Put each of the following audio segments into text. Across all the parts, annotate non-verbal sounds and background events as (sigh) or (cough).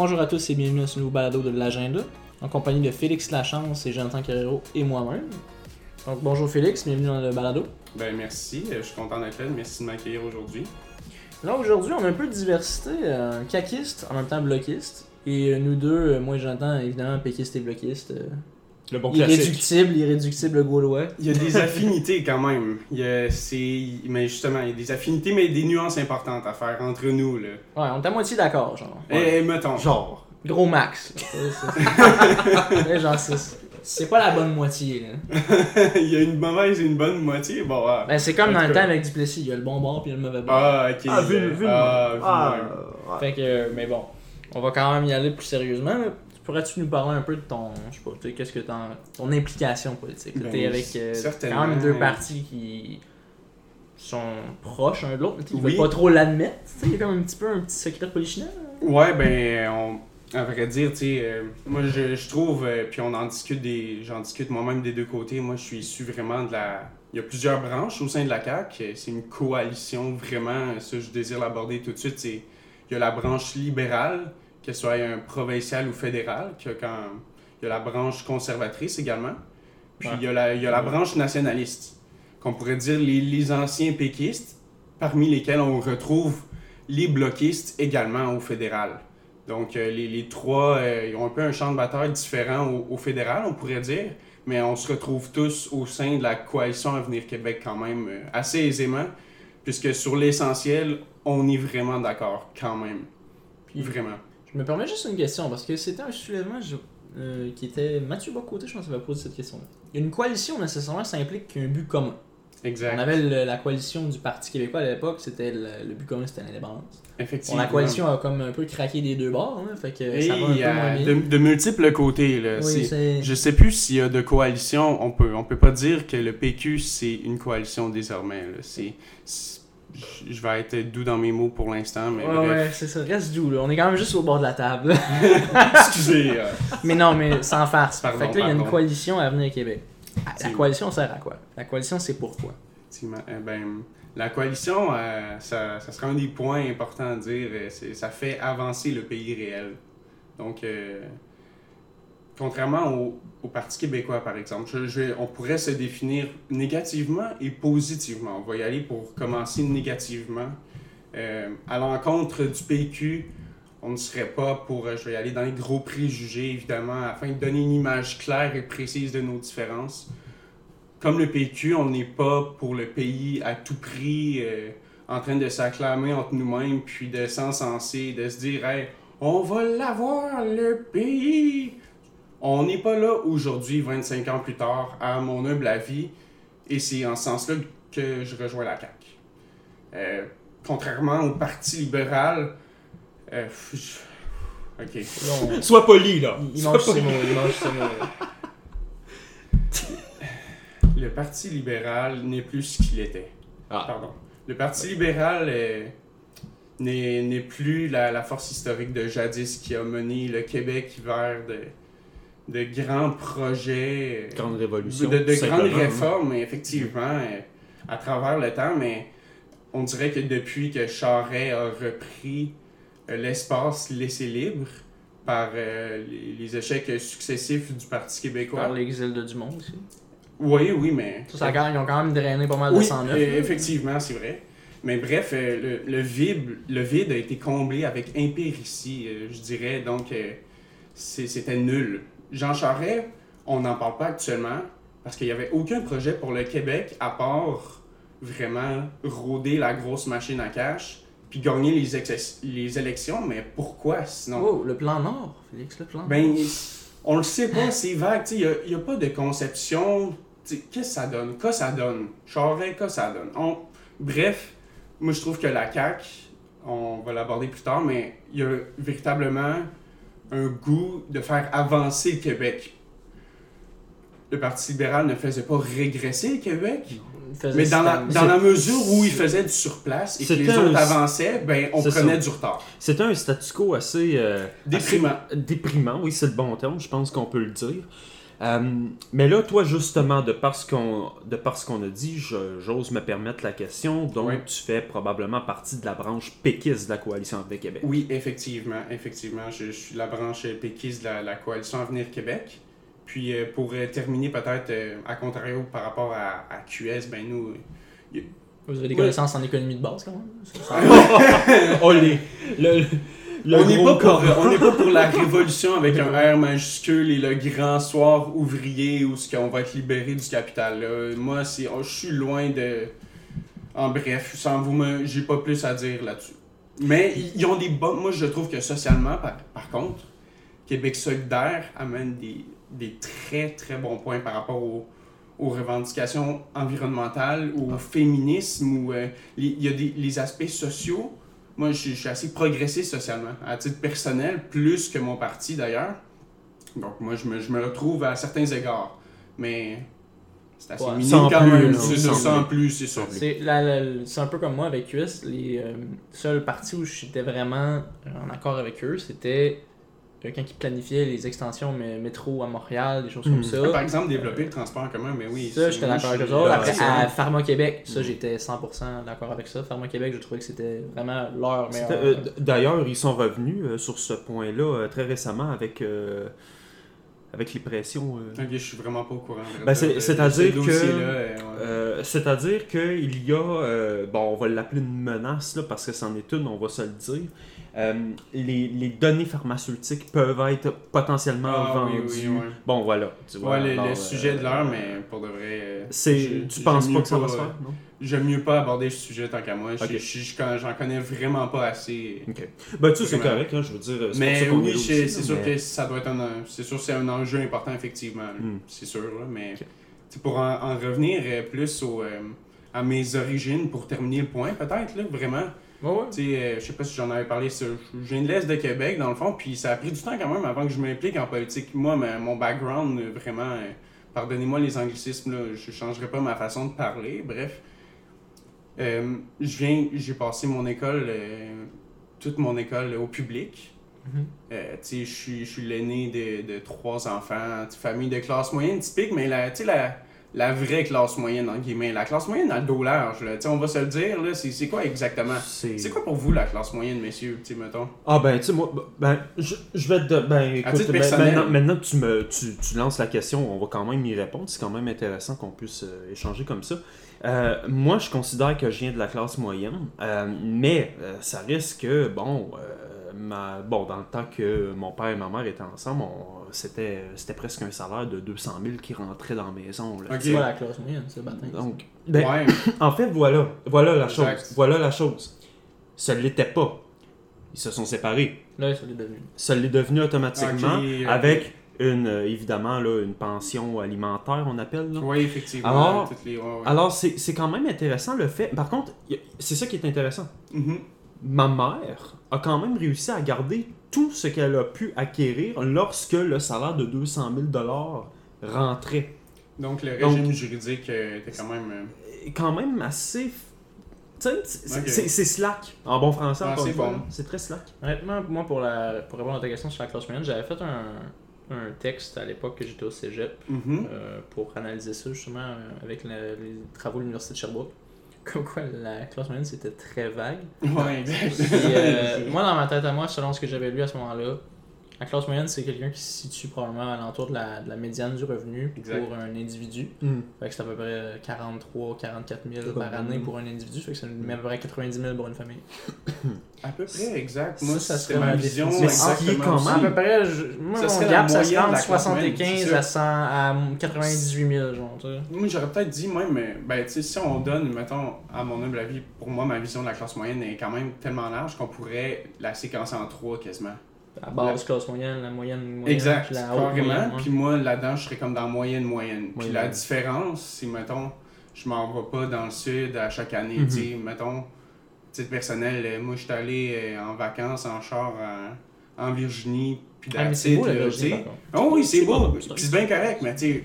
Bonjour à tous et bienvenue à ce nouveau balado de l'agenda, en compagnie de Félix Lachance et Jonathan Carrero et moi-même. Donc bonjour Félix, bienvenue dans le balado. Ben merci, euh, je suis content d'être là, merci de m'accueillir aujourd'hui. Là aujourd'hui on a un peu de diversité, euh, caquiste, en même temps bloquiste. Et euh, nous deux, euh, moi et Jonathan, évidemment péquiste et bloquiste. Le bon classique. irréductible, irréductible gaulois. Il y a des affinités quand même. Il y a, c'est, mais justement, il y a des affinités, mais des nuances importantes à faire entre nous. Là. Ouais, on est à moitié d'accord, genre. Et mettons. Genre. Gros max. (laughs) C'est- c'est- Ouais, genre, c'est- c'est pas la bonne moitié, là. (laughs) il y a une mauvaise et une bonne moitié. Bon, ah. Ben, c'est comme En dans le cas. temps avec Duplessis, il y a le bon bord puis il y a le mauvais bord. Ah, ok. Ah, vu, vu, ah, vu ah, ouais. Fait que, euh, mais bon, on va quand même y aller plus sérieusement. mais Pourrais-tu nous parler un peu de ton, je sais pas, tu sais, qu'est-ce que t'en, ton implication politique? là? Ben, T'es avec euh, quand même deux partis qui sont proches un de l'autre, mais tu Oui. veulent pas trop l'admettre. tu sais, Il y a comme un petit peu un petit secret polichinelle. Ouais, ben, on, à vrai dire, tu sais, euh, moi je, je trouve, euh, puis on en discute des, j'en discute moi-même des deux côtés. Moi, je suis issu vraiment de la. Il y a plusieurs branches au sein de la CAQ. C'est une coalition vraiment. Ça, je désire l'aborder tout de suite. C'est il y a la branche libérale, qu'elle soit un provincial ou fédéral, quand il y a la branche conservatrice également. Puis Ouais. il y a la, il y a la branche nationaliste, qu'on pourrait dire les, les anciens péquistes, parmi lesquels on retrouve les bloquistes également au fédéral. Donc, euh, les, les trois euh, ils ont un peu un champ de bataille différent au, au fédéral, on pourrait dire, mais on se retrouve tous au sein de la coalition Avenir Québec quand même euh, assez aisément, puisque sur l'essentiel, on est vraiment d'accord quand même. Puis- Vraiment. Je me permets juste une question, parce que c'était un soulèvement je- euh, qui était Mathieu Bocoté, je pense, qui avait posé cette question. Une coalition, nécessairement, ça implique qu'un but commun. Exact. On avait le- la coalition du Parti québécois à l'époque, c'était le, le but commun, c'était l'indépendance. Bon, Effectivement. la coalition a comme un peu craqué des deux bords, hein, fait que Et ça va un peu a moins de, bien. de multiples côtés. Là. Oui. Je sais plus s'il y a de coalition. On peut, on peut pas dire que le PQ c'est une coalition désormais. c'est- je vais être doux dans mes mots pour l'instant, mais Ouais, bref. ouais, c'est ça. Reste doux, là. On est quand même juste au bord de la table. (laughs) excusez. euh, mais non, mais sans farce. Pardon, fait que là, il y a une coalition à Avenir Québec. Ah, La coalition sert à quoi? La coalition, c'est pourquoi? Eh ben, la coalition, euh, ça, ça sera un des points importants à dire. euh, ça fait avancer le pays réel. Donc, contrairement au, Parti québécois, par exemple, on pourrait se définir négativement et positivement. On va y aller pour commencer négativement. Euh, à l'encontre du PQ, on ne serait pas pour, euh, je vais y aller dans les gros préjugés, évidemment, afin de donner une image claire et précise de nos différences. Comme le PQ, on n'est pas pour le pays à tout prix, euh, en train de s'acclamer entre nous-mêmes, puis de s'encenser, de se dire hey, on va l'avoir, le pays. On n'est pas là aujourd'hui, 25 ans plus tard, à mon humble avis, et c'est en ce sens-là que je rejoins la CAQ. Euh, contrairement au Parti libéral, euh, je- ok. Là, on- Sois poli, là. Il, mange poli. ses mots, il mange ses mots. (laughs) Le Parti libéral n'est plus ce qu'il était. Ah. Pardon. Le Parti libéral euh, n'est n'est plus la, la force historique de jadis qui a mené le Québec vers de, de grands projets, euh, Grande de, révolution. de tout grandes réformes, effectivement, euh, à travers le temps, mais on dirait que depuis que Charest a repris euh, l'espace laissé libre par euh, les, échecs successifs du Parti québécois. Par l'exil de Dumont aussi. Oui, oui, mais... Ça, ils ont quand même drainé pas mal de Oui, 109. euh, là. effectivement, c'est vrai. Mais bref, le, le, vide, le vide a été comblé avec impéritie, euh, je dirais. Donc, c'était nul. Jean Charest, on n'en parle pas actuellement parce qu'il n'y avait aucun projet pour le Québec à part vraiment rôder la grosse machine à cash puis gagner les, ex- les élections. Mais pourquoi sinon? Oh, le plan Nord, Félix, le plan Nord. Ben, on le sait pas, c'est vague. Il n'y a, pas de conception. Qu'est-ce que ça donne? Quoi ça donne? Charest, quoi ça donne? On- Bref, moi je trouve que la CAQ, on va l'aborder plus tard, mais il y a véritablement un goût de faire avancer le Québec. Le Parti libéral ne faisait pas régresser le Québec, mais dans la, dans la mesure où il faisait du surplace et que les autres un- avançaient, ben, on prenait ça. du retard. C'était un statu quo assez. euh, Déprimant. assez déprimant, oui, c'est le bon terme, je pense qu'on peut le dire. Euh, mais là, toi, justement, de parce qu'on de parce qu'on a dit, j'ose me permettre la question. Donc, tu fais probablement partie de la branche péquiste de la coalition Avenir Québec. Oui, effectivement, effectivement. Je, je suis de la branche péquiste de la, la coalition Avenir Québec. Puis euh, pour euh, terminer peut-être euh, à contrario par rapport à, à QS, ben nous, Vous avez des connaissances en économie de base quand même? (laughs) (laughs) Oh, les, le, le on n'est pas, pour, on pas la (laughs) révolution avec un R majuscule et le grand soir ouvrier où ce qu'on va être libéré du capital. là. Moi, c'est, oh, je suis loin de. En bref, sans vous, me, j'ai pas plus à dire là-dessus. Mais ils- ont des bonnes. Moi, je trouve que socialement, par, par contre, Québec solidaire amène des, des très très bons points par rapport aux, aux revendications environnementales, au féminisme, ou euh, il y a des, les aspects sociaux. Moi, je, suis- je suis assez progressiste socialement, à titre personnel, plus que mon parti d'ailleurs. Donc, moi, je me, je me retrouve à certains égards. Mais c'est assez Ouais, minime quand plus, même. C'est ça, sans plus. c'est ça. C'est un peu comme moi avec QS. Les euh, seuls partis où j'étais vraiment en accord avec eux, c'était quand ils planifiaient les extensions mais, métro à Montréal, des choses comme ça. Par exemple, développer le transport en commun, mais oui. Ça, c'est- j'étais d'accord avec eux. Ah, Après, à vrai. Pharma Québec, ça, Mhm. j'étais 100% d'accord avec ça. Pharma Québec, je trouvais que c'était vraiment leur meilleur. Euh, D'ailleurs, ils sont revenus euh, sur ce point-là euh, très récemment avec, euh, avec les pressions. euh, Ok, je suis vraiment pas au courant. Ben, c'est-à-dire ce que- euh, ouais. Euh, C'est-à-dire qu'il y a, euh, bon, on va l'appeler une menace là, parce que c'en est une, on va se le dire. Euh, les, les données pharmaceutiques peuvent être potentiellement Ah, oui, vendues. oui, ouais. Bon, voilà. Tu vois, Ouais, le, alors, le euh, sujet de l'heure, mais pour de vrai. euh, C'est, tu penses pas que ça va se euh, faire, non? J'aime mieux pas aborder ce sujet tant qu'à moi. Je- Ok. je- je- je- J'en connais vraiment pas assez. Ok. Ben, tu sais, c'est correct, hein, je veux dire. c'est pour ça Mais qu'on est oui, c'est sûr mais- que ça doit être un, c'est sûr que c'est un enjeu important effectivement. Hmm. c'est sûr là, mais pour en, en revenir euh, plus au, euh, à mes origines pour terminer le point peut-être là, vraiment. Ouais, ouais. Tu sais, euh, je sais pas si j'en avais parlé, ça, je viens de l'Est de Québec dans le fond, puis ça a pris du temps quand même avant que je m'implique en politique. Moi, ma- mon background, euh, vraiment, euh, pardonnez-moi les anglicismes, là, je changerai pas ma façon de parler, bref. Euh, je viens, j'ai passé mon école, euh, toute mon école au public. Mhm. Euh, tu sais, je suis, l'aîné de, de trois enfants, famille de classe moyenne typique, mais la, la, la vraie classe moyenne, en guillemets. La classe moyenne a le dos large, là. On va se le dire, là, c'est quoi exactement? C'est... Quoi pour vous la classe moyenne, messieurs, tu mettons? Ah ben tu sais moi ben je, je vais te ben écoute ben, maintenant que tu me tu, tu lances la question on va quand même y répondre c'est quand même intéressant qu'on puisse euh, échanger comme ça Euh, moi je considère que je viens de la classe moyenne euh, mais euh, ça risque que bon euh, ma, bon dans le temps que mon père et ma mère étaient ensemble on- c'était c'était presque un salaire de 200 000 qui rentrait dans la maison là, Ok. C'est pas la classe moyenne, c'est bâtin. donc ben, ouais, (coughs) en fait, voilà, voilà la Exact. chose. Voilà la chose. Ça ne l'était pas. Ils se sont séparés. Là, ça l'est devenu. Ça l'est devenu automatiquement avec une, euh, évidemment, là, une pension alimentaire, on appelle. là. ouais, effectivement. Alors- toutes les, ouais, ouais. Alors, c'est c'est quand même intéressant le fait. Par contre, c'est ça qui est intéressant. Mhm. Ma mère a quand même réussi à garder tout ce qu'elle a pu acquérir lorsque le salaire de 200 000 rentrait. Donc, le Donc- régime juridique euh, était quand même. euh, quand même assez. Tu sais, c'est slack. En bon français, Ah, c'est bon. C'est très slack. Honnêtement, moi, pour, la, pour répondre à ta question sur la classe moyenne, j'avais fait un, un texte à l'époque que j'étais au cégep mhm. euh, pour analyser ça justement euh, avec les travaux de l'Université de Sherbrooke. (laughs) Comme quoi, la classe moyenne c'était très vague. Ouais, exact. Euh, (laughs) moi, dans ma tête à moi, selon ce que j'avais lu à ce moment-là, la classe moyenne c'est quelqu'un qui se situe probablement à l'entour de la, de la médiane du revenu Exact. pour un individu. Fait que c'est à peu près 43 44 000 C'est par année pour un individu. Fait que c'est même à peu près 90 000 pour une famille. (coughs) À peu près, exact. Moi, ça serait ma vision. Mais ce qui est aussi. À peu près, je, moi, Ça mon gap, ça moyenne serait de entre la classe moyenne, 75 c'est à, 100, à 98 000, genre, tu sais. Moi, j'aurais peut-être dit même, mais, ben, tu sais, si on donne, mettons, à mon humble avis, pour moi, ma vision de la classe moyenne est quand même tellement large qu'on pourrait la séquencer en trois quasiment. La base classe moyenne, la moyenne moyenne, exact, puis la haute moyenne. Puis moi, là-dedans, je serais comme dans moyenne, moyenne. Puis la différence, c'est, mettons, je m'en vais pas dans le sud à chaque année, tu sais, mettons, titre personnel, euh, moi, je suis allé euh, en vacances en char en, en Virginie, puis Ah, c'est beau la là, Virginie, par. Oh oui, c'est beau. Puis c'est bien correct, mais tu sais,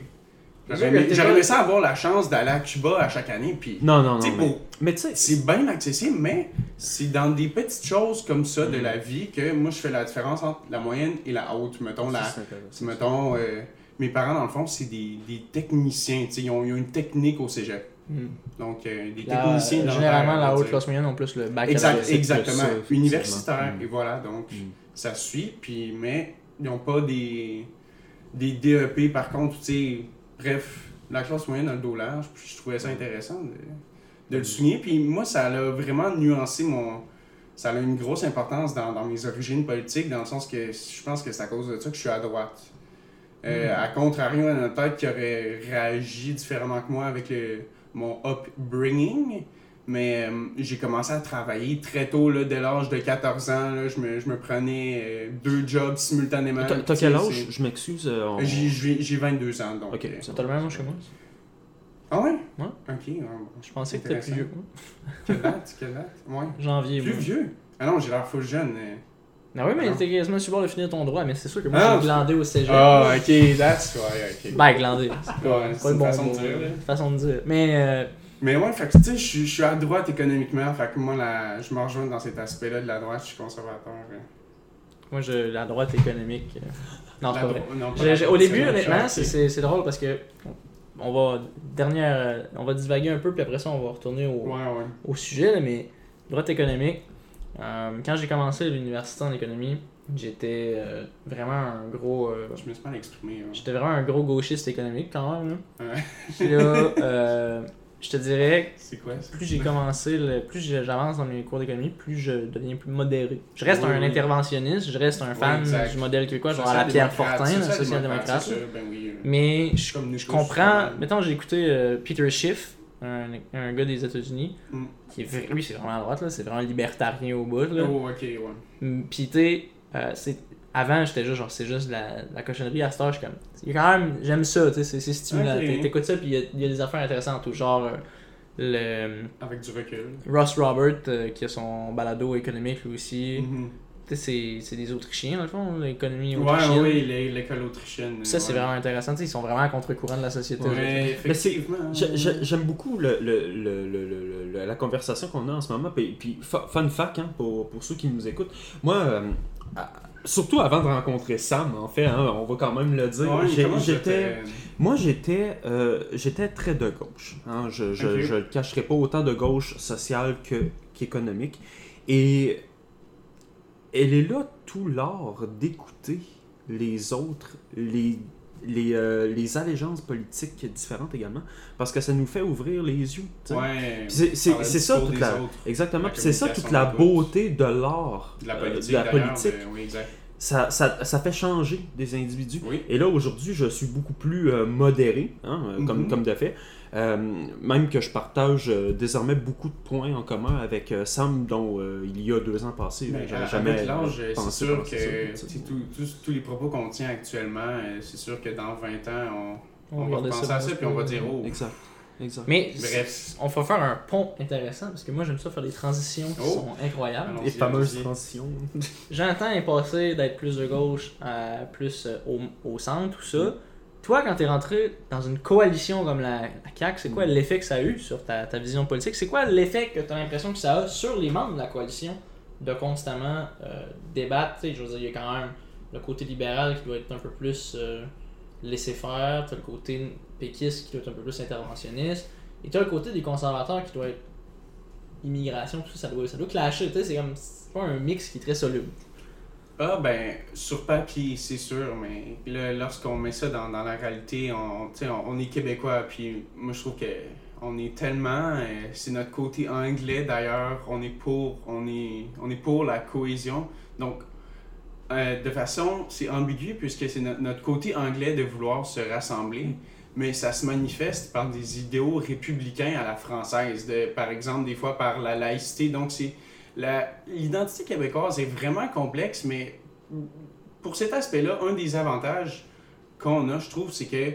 Aimé ça avoir la chance d'aller à Cuba à chaque année, puis Non, non, non. sais, mais- Mais tu sais, c'est bien accessible, mais c'est dans des petites choses comme ça de la vie que moi je fais la différence entre la moyenne et la haute. Mettons, la, si, mettons, euh, mes parents, dans le fond, c'est des, des techniciens. tu sais, Ils ont, ils ont une technique au cégep. Hmm. Donc, euh, des La- techniciens généralement, la haute classe moyenne ont plus le bac Exact, exactement. plus ça. Universitaire, Mm. et voilà. Donc, Mm. ça suit. Puis, mais ils n'ont pas des, des DEP, par contre, tu sais. Bref, la classe moyenne a le dos large. Puis, je trouvais ça intéressant de, de le souligner. Puis, moi, ça a vraiment nuancé mon. Ça a une grosse importance dans, dans mes origines politiques, dans le sens que je pense que c'est à cause de ça que je suis à droite. Euh, À contrario, il y en a peut-être qui aurait réagi différemment que moi avec le, mon upbringing. Mais euh, j'ai commencé à travailler très tôt, là, dès l'âge de 14 ans. Là, je, me, je me prenais euh, deux jobs simultanément. T'as quel âge? Je m'excuse. euh, on- J'ai- J'ai j'ai 22 ans, donc. Ok, euh, ça T'as le même âge que moi? Ah ouais? Ouais. Ok, bon. Je pensais que t'étais plus Intéressant. vieux. (laughs) Quelle date? Quelle date? Ouais. Janvier, Plus moi. vieux? Ah non, j'ai l'air full jeune. euh. Ah oui, mais Ah. t'es quasiment sur le bord de finir ton droit, mais c'est sûr que moi Ah, j'ai glandé au cégep. Ah, ok, that's ouais, ok. Ben, glandé. Ouais, C'est c'est pas le une bon façon mot, de dire. là. là. Façon de dire. Mais euh, Mais ouais, fait que tu sais, je suis- à droite économiquement, fait que moi, la, je me rejoins dans cet aspect-là de la droite, je suis conservateur. moi, je, la droite économique. euh, Non, c'est pas vrai. non, pas au début, honnêtement, c'est- drôle parce que on va dernière, euh, on va divaguer un peu puis après ça on va retourner au, Ouais, ouais. au sujet là, mais droite économique. euh, quand j'ai commencé l'université en économie, j'étais euh, vraiment un gros, euh, Je me suis mal exprimé. hein. j'étais vraiment un gros gauchiste économique quand même. Là, Ouais. Puis là, (laughs) je te dirais quoi plus j'ai commencé, le- plus j'avance dans mes cours d'économie, plus je deviens plus modéré. Je reste Oui, un oui. interventionniste, je reste un fan du modèle québécois, genre à la Pierre Fortin, le social-démocrate, Ben oui. euh, Mais je, nous comprends. mal. Mettons, j'ai écouté euh, Peter Schiff, un, un gars des États-Unis, Mm. qui est, lui, c'est vraiment à droite, là, c'est vraiment libertarien au bout. Là. Oh, ok, ouais. Puis, tu sais, euh, avant, j'étais juste genre, c'est juste la, la cochonnerie. À cette heure, je suis comme. Il y a quand même, j'aime ça, tu sais, c'est- c'est stimulant. Ok. T'é- T'écoutes ça, puis il y a- il y, a des affaires intéressantes, ou genre. euh, le Avec du recul. Ross Robert euh, qui a son balado économique lui aussi tu sais c'est c'est des autrichiens dans le fond l'économie Ouais, autrichienne oui, l'é- l'école autrichienne. ça c'est ouais. vraiment intéressant tu sais, ils sont vraiment à contre-courant de la société. Ouais, Mais c'est- effectivement. J'ai- j'ai- J'aime beaucoup le, le- le- le- le- le- la conversation qu'on a en ce moment. Puis, puis fun fact hein, pour, pour ceux qui nous écoutent. Moi, euh, surtout avant de rencontrer Sam, en fait, hein, on va quand même le dire. Ouais, j'ai- comment J'étais. Moi, j'étais euh, j'étais très de gauche. hein. Je Ok. je le cacherai pas autant de gauche sociale que qu'économique. Et elle est là tout l'art d'écouter les autres, les, les, euh, les allégeances politiques différentes également, parce que ça nous fait ouvrir les yeux. Ouais. C'est- ça toute la, autres, exactement. c'est ça toute la beauté de l'art, De la euh, politique. de la d'ailleurs, politique. ben oui, exact. Ça, ça, ça fait changer des individus. Oui. Et là, aujourd'hui, je suis beaucoup plus euh, modéré, hein, comme, Mhm. comme de fait. Euh, même que je partage euh, désormais beaucoup de points en commun avec euh, Sam, dont euh, il y a deux ans passés, Ben, j'avais à- jamais l'âge, c'est sûr penser que tous- tous- tous les propos qu'on tient actuellement, euh, c'est sûr que dans 20 ans, on, on va ça à ça puis on va dire oh. Exact. exact. mais Bref. on va faire un pont intéressant parce que moi j'aime ça faire des transitions qui Oh. sont incroyables Les fameuses transitions. Jonathan est passé d'être plus de gauche à plus au, au centre, tout ça. Toi, quand t'es rentré dans une coalition comme la, la CAQ, c'est quoi l'effet que ça a eu sur ta, ta vision politique? C'est quoi l'effet que t'as l'impression que ça a sur les membres de la coalition de constamment euh, débattre? Tu je veux dire, il y a quand même le côté libéral qui doit être un peu plus euh, laisser-faire, t'as le côté péquiste qui doit être un peu plus interventionniste, et t'as le côté des conservateurs qui doit être immigration, tout ça, ça doit, ça doit clasher, tu sais, c'est comme, c'est pas un mix qui est très soluble. Ah ben, sur papier, c'est sûr, mais là, lorsqu'on met ça dans, dans la réalité, on, on, est québécois, puis moi je trouve que on est tellement, euh, c'est notre côté anglais d'ailleurs, on est pour, on est, on est pour la cohésion, donc euh, de façon, c'est ambigu puisque c'est no- notre côté anglais de vouloir se rassembler, mais ça se manifeste par des idéaux républicains à la française, de, par exemple des fois par la laïcité, donc c'est L'identité québécoise est vraiment complexe, mais pour cet aspect-là, un des avantages qu'on a, je trouve, c'est que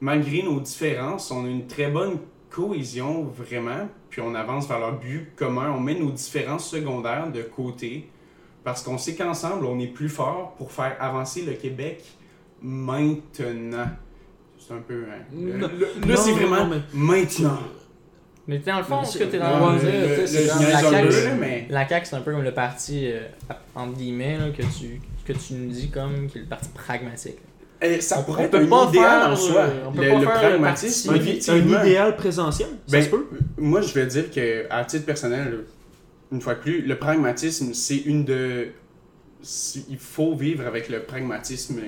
malgré nos différences, on a une très bonne cohésion, vraiment, puis on avance vers leur but commun. On met nos différences secondaires de côté parce qu'on sait qu'ensemble, on est plus fort pour faire avancer le Québec maintenant. C'est un peu. hein, le- Non. le- là, c'est vraiment non, maintenant. Mais dans le fond, ce c'est- que t'es dans le le- c'est la CAQ, c'est- mais- la CAQ, c'est un peu comme le parti, euh, entre guillemets, là, que, tu, que tu nous dis comme, qui est le parti pragmatique. Eh, ça On- pourrait on être peut un pas idéal faire, en soi. euh, on peut le, pas le faire le pragmatisme, parti. Un, idéal présentiel, ça Ben, se peut? Moi, je vais dire que, à titre personnel, une fois de plus, le pragmatisme, c'est une de. c'est- Il faut vivre avec le pragmatisme.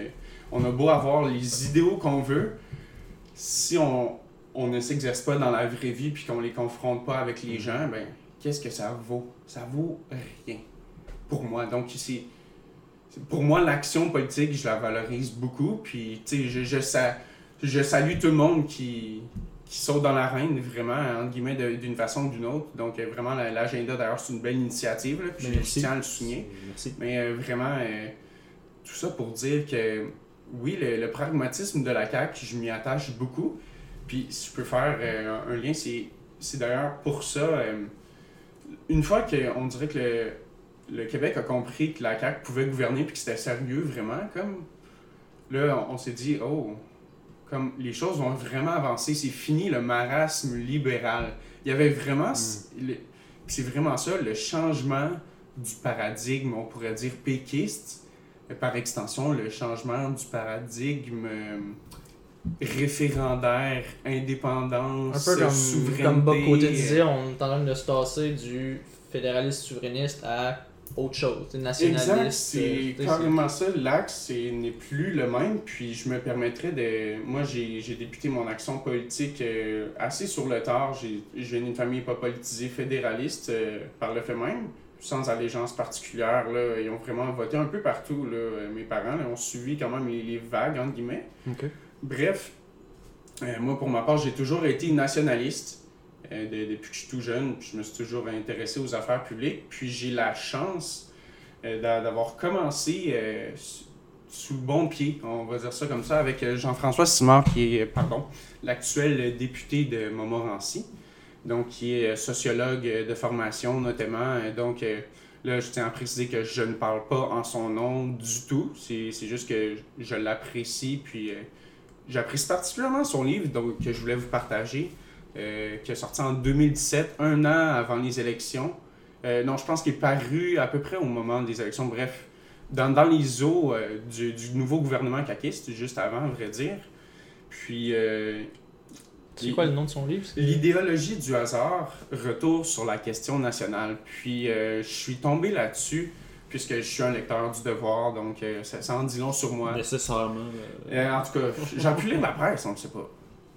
On a beau avoir les idéaux qu'on veut, si on, on ne s'exerce pas dans la vraie vie puis qu'on les confronte pas avec les gens, ben, qu'est-ce que ça vaut? Ça vaut rien. Pour moi. Donc, c'est. Pour moi, l'action politique, je la valorise beaucoup. Puis, tu sais, je, je, je salue tout le monde qui, qui saute dans l'arène, vraiment, entre guillemets, d'une façon ou d'une autre. Donc, euh, vraiment, la- l'agenda, d'ailleurs, c'est une belle initiative. Là, puis Ben, je merci. tiens à le souligner. Merci. Mais euh, vraiment, euh, tout ça pour dire que, oui, le, le pragmatisme de la CAQ, je m'y attache beaucoup. Puis, si je peux faire euh, un, lien, c'est c'est d'ailleurs pour ça, euh, une fois qu'on dirait que le, le Québec a compris que la CAQ pouvait gouverner puis que c'était sérieux vraiment, comme là, on, on s'est dit, oh, comme les choses vont vraiment avancer, c'est fini le marasme libéral. Il y avait vraiment, le- c'est vraiment ça, le changement du paradigme, on pourrait dire péquiste, par extension, le changement du paradigme euh, référendaire, indépendance, Un peu comme, souveraineté. comme Bob Côté disait, on est en train de se tasser du fédéraliste souverainiste à autre chose, nationaliste. Exact, euh, c'est carrément ça. L'axe c'est- n'est plus le même. Puis je me permettrais de. Moi, j'ai j'ai débuté mon action politique euh, assez sur le tard. J'ai- Je viens d'une famille pas politisée fédéraliste euh, par le fait même, sans allégeance particulière. Là. Ils ont vraiment voté un peu partout. Là. Euh, Mes parents là, ont suivi quand même les, les vagues, entre guillemets. Ok. Bref, euh, moi pour ma part, j'ai toujours été nationaliste euh, de- depuis que je suis tout jeune. Puis je me suis toujours intéressé aux affaires publiques. Puis j'ai la chance euh, d'a- d'avoir commencé sous le bon pied, on va dire ça comme ça, avec Jean-François Simard, qui est, pardon, l'actuel député de Montmorency, donc qui est sociologue de formation notamment. Donc là, je tiens à préciser que je ne parle pas en son nom du tout. C'est juste que je l'apprécie, puis j'apprécie particulièrement son livre donc, que je voulais vous partager, euh, qui est sorti en 2017, un an avant les élections. Euh, non, je pense qu'il est paru à peu près au moment des élections. Bref, dans, dans les eaux euh, du, du nouveau gouvernement caquiste, juste avant, à vrai dire. Puis, euh, C'est quoi le nom de son livre? L'idéologie du hasard, retour sur la question nationale. Puis je suis tombé là-dessus, puisque je suis un lecteur du devoir, donc euh, ça, ça en dit long sur moi. Nécessairement. euh, en tout cas, j'ai pu lire la presse, on ne sait pas.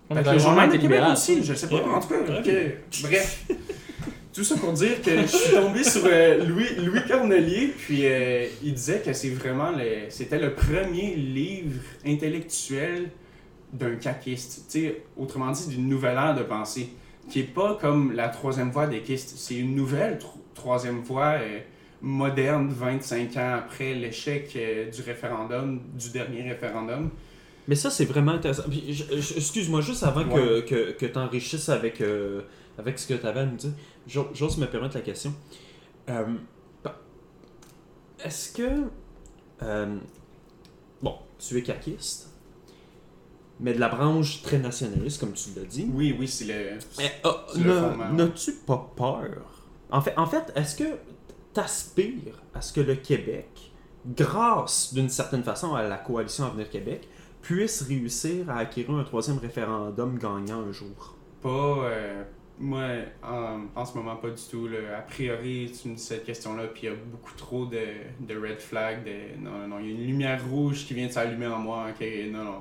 Que le journal de Québec aussi, je sais pas. En tout cas, Très ok. bref. Tout ça pour dire que je suis tombé sur euh, Louis, Louis Cornelier, puis euh, il disait que c'est vraiment le, c'était le premier livre intellectuel d'un caquiste. Autrement dit, d'une nouvelle ère de pensée, qui est pas comme la troisième voie des quistes. C'est une nouvelle tro- troisième voie euh, moderne, 25 ans après l'échec euh, du référendum, du dernier référendum. Mais ça, c'est vraiment intéressant. Excuse-moi, juste avant que, que, que tu enrichisses avec, euh, avec ce que tu avais à nous dire, j'o- j'ose me permettre la question. Euh, Est-ce que. euh, bon, tu es caquiste, mais de la branche très nationaliste, comme tu l'as dit. Oui, oui, c'est le. Fondement. N'as-tu pas peur? En fait, en fait est-ce que t'aspires à ce que le Québec, grâce d'une certaine façon à la coalition Avenir Québec, puisse réussir à acquérir un troisième référendum gagnant un jour? Pas. euh, moi, en, en ce moment, pas du tout. Là. A priori, tu me dis cette question-là, puis il y a beaucoup trop de, de red flags. De, non, non, il y a une lumière rouge qui vient de s'allumer en moi. Non, non.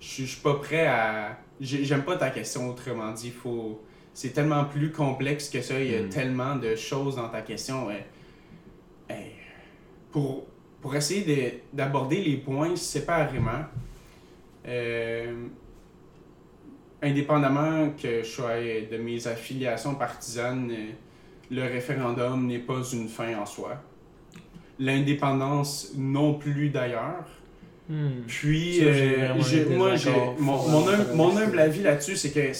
Je suis- pas prêt à. j'ai- J'aime pas ta question, autrement dit. Faut... C'est tellement plus complexe que ça. Il y a Mm. tellement de choses dans ta question. Hey, pour, pour essayer de- d'aborder les points séparément, euh, indépendamment que je sois de mes affiliations partisanes, le référendum n'est pas une fin en soi. L'indépendance non plus d'ailleurs. Hmm. Puis, Ça, euh, moi, mon, mon, hum- mon humble avis là-dessus, c'est que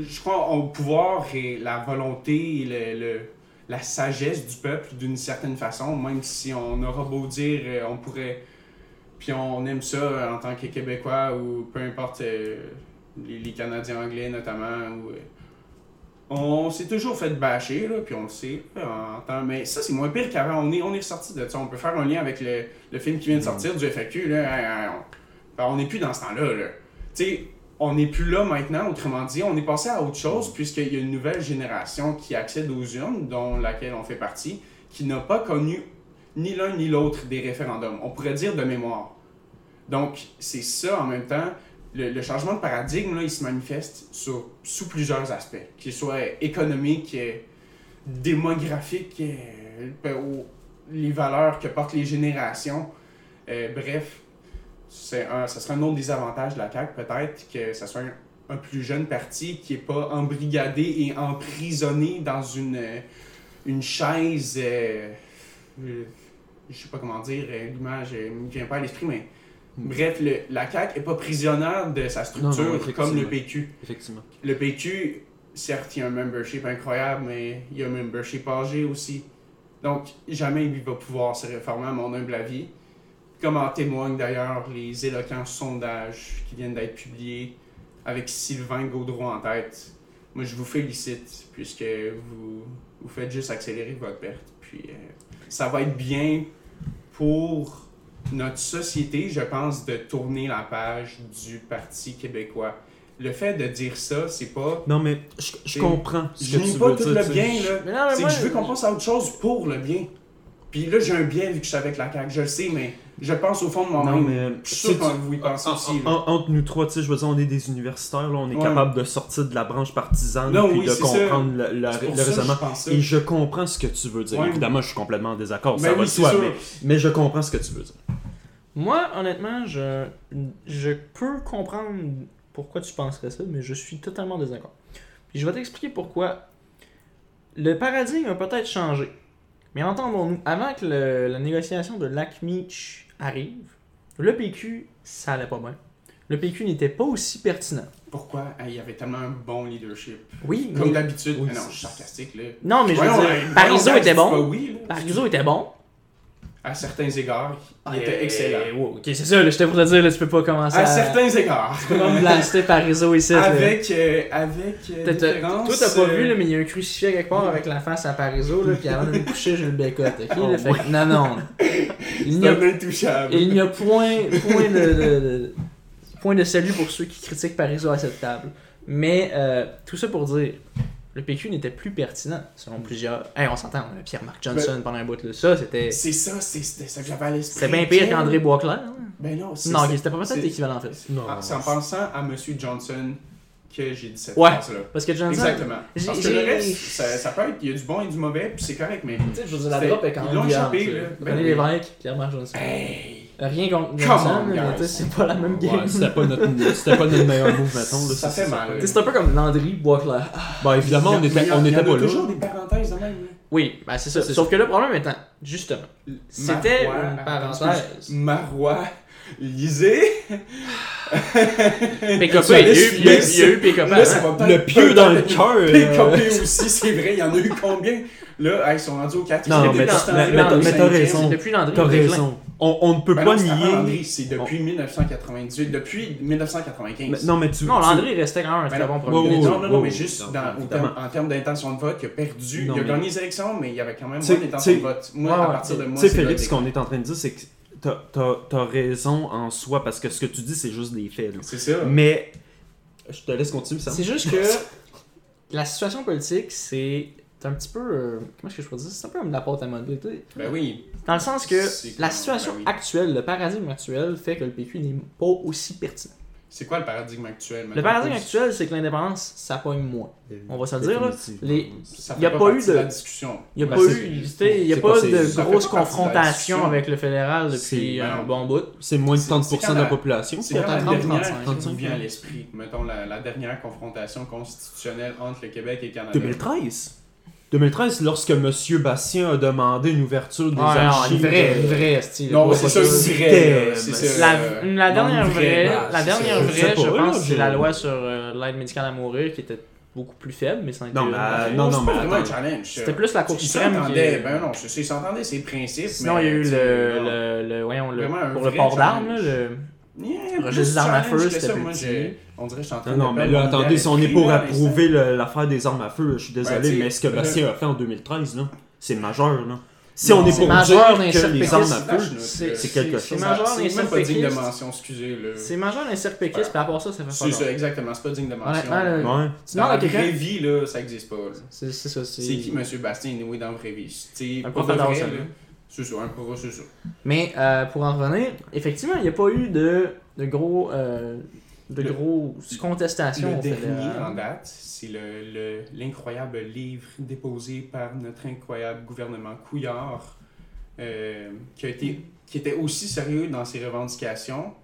je crois au pouvoir et la volonté et le, le- la sagesse du peuple d'une certaine façon, même si on aura beau dire, euh, on pourrait, puis on aime ça en tant que Québécois ou peu importe euh, les, les Canadiens anglais notamment, ou, euh, on s'est toujours fait bâcher, là, puis on le sait. là, en temps- mais ça, c'est moins pire qu'avant. On est, on est ressorti de ça. On peut faire un lien avec le, le film qui vient de sortir du FAQ. Là. On ben, n'est plus dans ce temps-là. là. Tu sais, on n'est plus là maintenant, autrement dit. On est passé à autre chose, puisqu'il y a une nouvelle génération qui accède aux urnes, dont laquelle on fait partie, qui n'a pas connu ni l'un ni l'autre des référendums. On pourrait dire de mémoire. Donc, c'est ça en même temps. Le, changement de paradigme, il se manifeste sous plusieurs aspects, qu'ils soient économiques, euh, démographiques, euh, ben, les valeurs que portent les générations. Euh, bref, c'est un, ça serait un autre des avantages de la CAQ, peut-être, que ça soit un, un plus jeune parti qui n'est pas embrigadé et emprisonné dans une, euh, une chaise. euh, euh, je sais pas comment dire, euh, l'image euh, me vient pas à l'esprit, mais bref, le- la CAQ est pas prisonnière de sa Non, non, structure comme le PQ. Effectivement. Le PQ, certes, il y a un membership incroyable, mais il y a un membership âgé aussi. Donc, jamais il va pouvoir se réformer, à mon humble avis. Comme en témoignent d'ailleurs les éloquents sondages qui viennent d'être publiés avec Sylvain Gaudreau en tête. Moi, je vous félicite, puisque vous, vous faites juste accélérer votre perte. Puis, euh, ça va être bien pour notre société, je pense, de tourner la page du Parti québécois. Le fait de dire ça, c'est pas. Non, mais je, comprends ce Je que tu pas veux tout dire. le bien, là. Mais non, mais C'est moi, que je veux qu'on pense à autre chose pour le bien. Puis là, j'ai un bien vu que je suis avec la CAQ, je le sais, mais je pense au fond de Non, moi-même. mais Je suis sûr vous y pensez En- aussi. en- là. en- entre nous trois, tu sais, je veux dire, on est des universitaires, là, on est Ouais. capable de sortir de la branche partisane Non, puis oui, de ça. comprendre le, raisonnement. je pense. Et je comprends ce que tu veux dire. Ouais. Évidemment, je suis complètement en désaccord, Ben ça va de soi, mais, mais je comprends ce que tu veux dire. Moi, honnêtement, je, je peux comprendre pourquoi tu penserais ça, mais je suis totalement en désaccord. Puis je vais t'expliquer pourquoi. Le paradigme a peut-être changé. Mais entendons-nous, avant que le- la négociation de Lac-Meach arrive, le PQ, ça allait pas bien. Le PQ n'était pas aussi pertinent. Pourquoi? Ah, il y avait tellement un bon leadership Oui, Comme mais- d'habitude. Oui, Mais non, je suis sarcastique, là. Non, mais je veux dire, Parizeau était bon. oui. Parizeau était bon. À certains égards, il Ah, était euh, excellent. wow, ok, c'est ça, là, j'étais pour te dire, là, tu peux pas commencer À à. certains égards. Tu peux pas me blaster Parizeau ici. là. Avec, euh, avec euh, différence, Toi, t'as pas euh, vu, là, mais il y a un crucifix quelque part avec la face à là, puis avant de me coucher, j'ai le bécote, ok? Oh, là, fait que- non, non. (laughs) Il n'y a, intouchable. il n'y a point, point, de, de- de- point de salut pour ceux qui critiquent Parizeau à cette table. Mais euh, tout ça pour dire, le PQ n'était plus pertinent, selon plusieurs. Hey, on s'entend, on a Pierre-Marc Johnson pendant un bout, là. Ça, c'était. C'est ça, c'est c'était ça que j'avais à l'esprit. C'était bien pire qu'André Boisclair. hein? Ben non, c'est Non, c'était pas peut-être c'est- l'équivalent, en fait. Non. Ah, c'est en pensant à M. Johnson que j'ai dit cette Ouais. phrase-là. Parce que Johnson. Exactement. Parce que le reste, ça, ça peut être, il y a du bon et du mauvais, puis c'est correct, mais. Tu sais, je veux dire, la drop est quand ils même l'ont violente, échappé, là. là. Ben. Lévesque, Pierre-Marc Johnson. Hey! Rien contre Come Johnson, on, mais guys. tu sais, c'est pas la même game. Ouais, c'était pas notre, (laughs) c'était pas notre meilleur move, mettons. Là, Ça fait mal. C'est un peu comme Landry Boisclair. Bon, évidemment, on Il y a- était, il y a- on il y était pas là. toujours des parenthèses de même. Oui, ben c'est ça. Sauf que le problème étant, justement, c'était Marois, une attends, parenthèse. Marois, lisez. (laughs) Tu il y a eu- Le pieu dans le cœur. euh, PKP aussi, c'est vrai, il y en a eu combien? Là, ils sont rendus au 4 Non, mais t'as- raison. C'est depuis Landry. T'as raison. On, on ne peut Ben pas non, c'est nier. Landry, c'est depuis 1998, depuis 1995. Mais- non, mais tu. Non, tu- Landry restait quand même un Ben très bon premier ouais, non, mais juste non, dans, au évidemment. terme- en termes d'intention de vote, il a perdu. Non, il a mais- gagné les élections, mais il y avait quand même Tu moins d'intention de tu vote. Moi, Ouais, à partir de moi, Tu sais, c'est Félix, ce qu'on est en train de dire, c'est que t'as, t'as- t'as raison en soi, parce que ce que tu dis, c'est juste des faits. C'est ça. Mais. Je te laisse continuer, ça. C'est juste que la situation politique, c'est un petit peu. euh, comment est-ce que je peux dire C'est un peu comme de la pâte à modeler. tu sais. Ben oui. Dans le sens que la situation ben oui. actuelle, le paradigme actuel, fait que le PQ n'est pas aussi pertinent. C'est quoi le paradigme actuel? Le paradigme actuel, c'est que l'indépendance, ça pogne moins. On va se le dire, là. Les- Ça Il y a fait pas eu de- la discussion. Il n'y a Ben, pas eu, il y a pas pas- de grosse pas confrontation avec le fédéral depuis un ben bon bout. C'est moins de C'est- 30% c'est quand de la la- population. C'est la dernière 35, qui me 35, vient à l'esprit. Mettons la, la dernière confrontation constitutionnelle entre le Québec et le Canada. 2013. 2013, lorsque M. Bastien a demandé une ouverture des non, archives. une vraie, euh, une vraie, style. Non, c'est ça, vrai. La, Euh, la non, dernière vraie, vraie, la dernière vraie, je pense, c'est la loi sur euh, l'aide médicale à mourir qui était beaucoup plus faible, mais ça en était Non, une. mais, non, non, mais challenge. C'était plus la Cour suprême qui- s'entendaient, ben non, ils s'entendaient ses principes. Sinon, mais, il y a eu le, non. le, voyons, le, pour le port d'armes, le, Yeah, des armes à feu, c'était On dirait que je suis en train Non, non, mais là, attendez, si on est pour approuver l'affaire des armes à feu, je suis désolé, mais ce que Bastien a fait en 2013, là, c'est majeur, là. Si on est c'est pour majeur dire que les armes à feu, C'est- c'est quelque c'est chose. majeur C'est d'un même pas digne de mention, excusez. le C'est majeur d'un cercle péquiste, puis à part ça, ça fait C'est pas ça, exactement, c'est pas digne de mention. Ouais. Dans la vraie vie, là, ça existe pas. C'est c'est ça. C'est qui Monsieur Bastien Inouï dans la vraie vie? C'est Un pour de professeur vrai. C'est ça, un pro, c'est ça. Mais euh, pour en revenir, effectivement, il n'y a pas eu de, de gros. euh, de Le- grosses contestations Le dernier en date, c'est le- le- l'incroyable livre déposé par notre incroyable gouvernement Couillard, euh, qui, a été, qui était aussi sérieux dans ses revendications,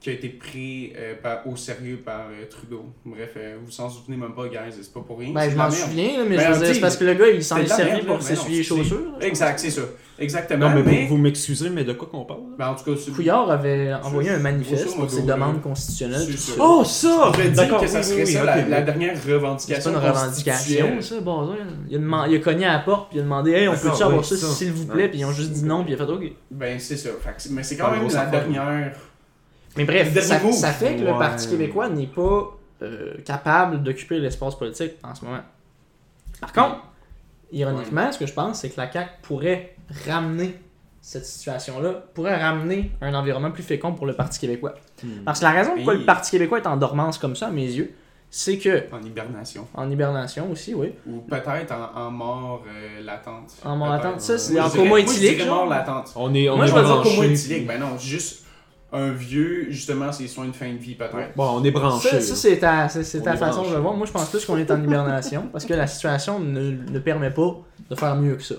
qui a été pris euh, par- au sérieux par euh, Trudeau. Bref, euh, vous vous en souvenez même pas, guys, c'est pas pour rien. Ben, c'est je m'en souviens, mais Ben, je c'est parce que le gars, il s'en c'est est servi pour là, s'essuyer les c'est- chaussures. Exact, c'est ça. Exactement. Non, mais mais, vous, vous m'excuserez, mais de quoi qu'on parle? là? ben, en tout cas, c'est-. Couillard avait envoyé un manifeste pour ses demandes constitutionnelles. c'est. Oh, ça! D'accord, que ça oui, serait oui, oui, ça, la, dernière C'est revendication pas une revendication, ça, bon, il, a demandé- il a cogné à la porte, puis il a demandé Hey, on peut-tu avoir ça, s'il vous plaît, puis ils ont juste dit non, puis il a fait OK. Ben, c'est ça. C'est- mais c'est quand même la dernière. Mais bref, ça, fait que le. Parti québécois n'est pas euh, capable d'occuper l'espace politique en ce moment. Par contre, ironiquement, ce que je pense, c'est que la CAQ pourrait ramener cette situation-là, pourrait ramener un environnement plus fécond pour le Parti québécois. Hmm. Parce que la raison pourquoi Et- le Parti québécois est en dormance comme ça, à mes yeux, c'est que, En hibernation. en hibernation aussi, oui, Ou peut-être en, en mort euh, latente. En mort latente, ça, c'est en coma éthylique, mort latente. On est, on Moi, est je vais dire coma éthylique, ben non, juste un vieux, justement, ses soins de fin de vie, peut-être. Bon, on est branché. Ça, ça, c'est ta, c'est- ta façon de branché. le voir. Moi, je pense plus qu'on est en hibernation parce que la situation ne, ne permet pas de faire mieux que ça.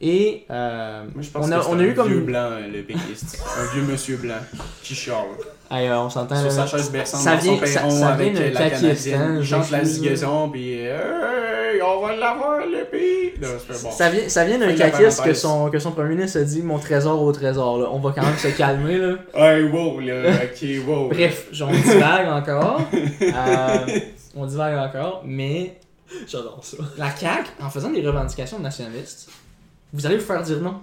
Et euh, Moi, je pense on a, que c'est on a un eu comme. vieux blanc, euh, le péquiste. un vieux monsieur blanc qui chiale. Hey, euh, on s'entend. Sur sa chaise berçante ça vient- son ça- ça avec vient la canadienne. Il chante la ligaison, puis Hey, on va l'avoir, le pays! Bon. Ça vient, ça vient d'un caquiste que son, que son premier ministre a dit mon trésor au trésor. Là. On va quand même se calmer. Là. (laughs) Hey, wow, là, (laughs) ok, wow. Bref, on divague encore. Euh, on divague encore. Mais J'adore ça. la CAQ, en faisant des revendications nationalistes, vous allez vous faire dire non.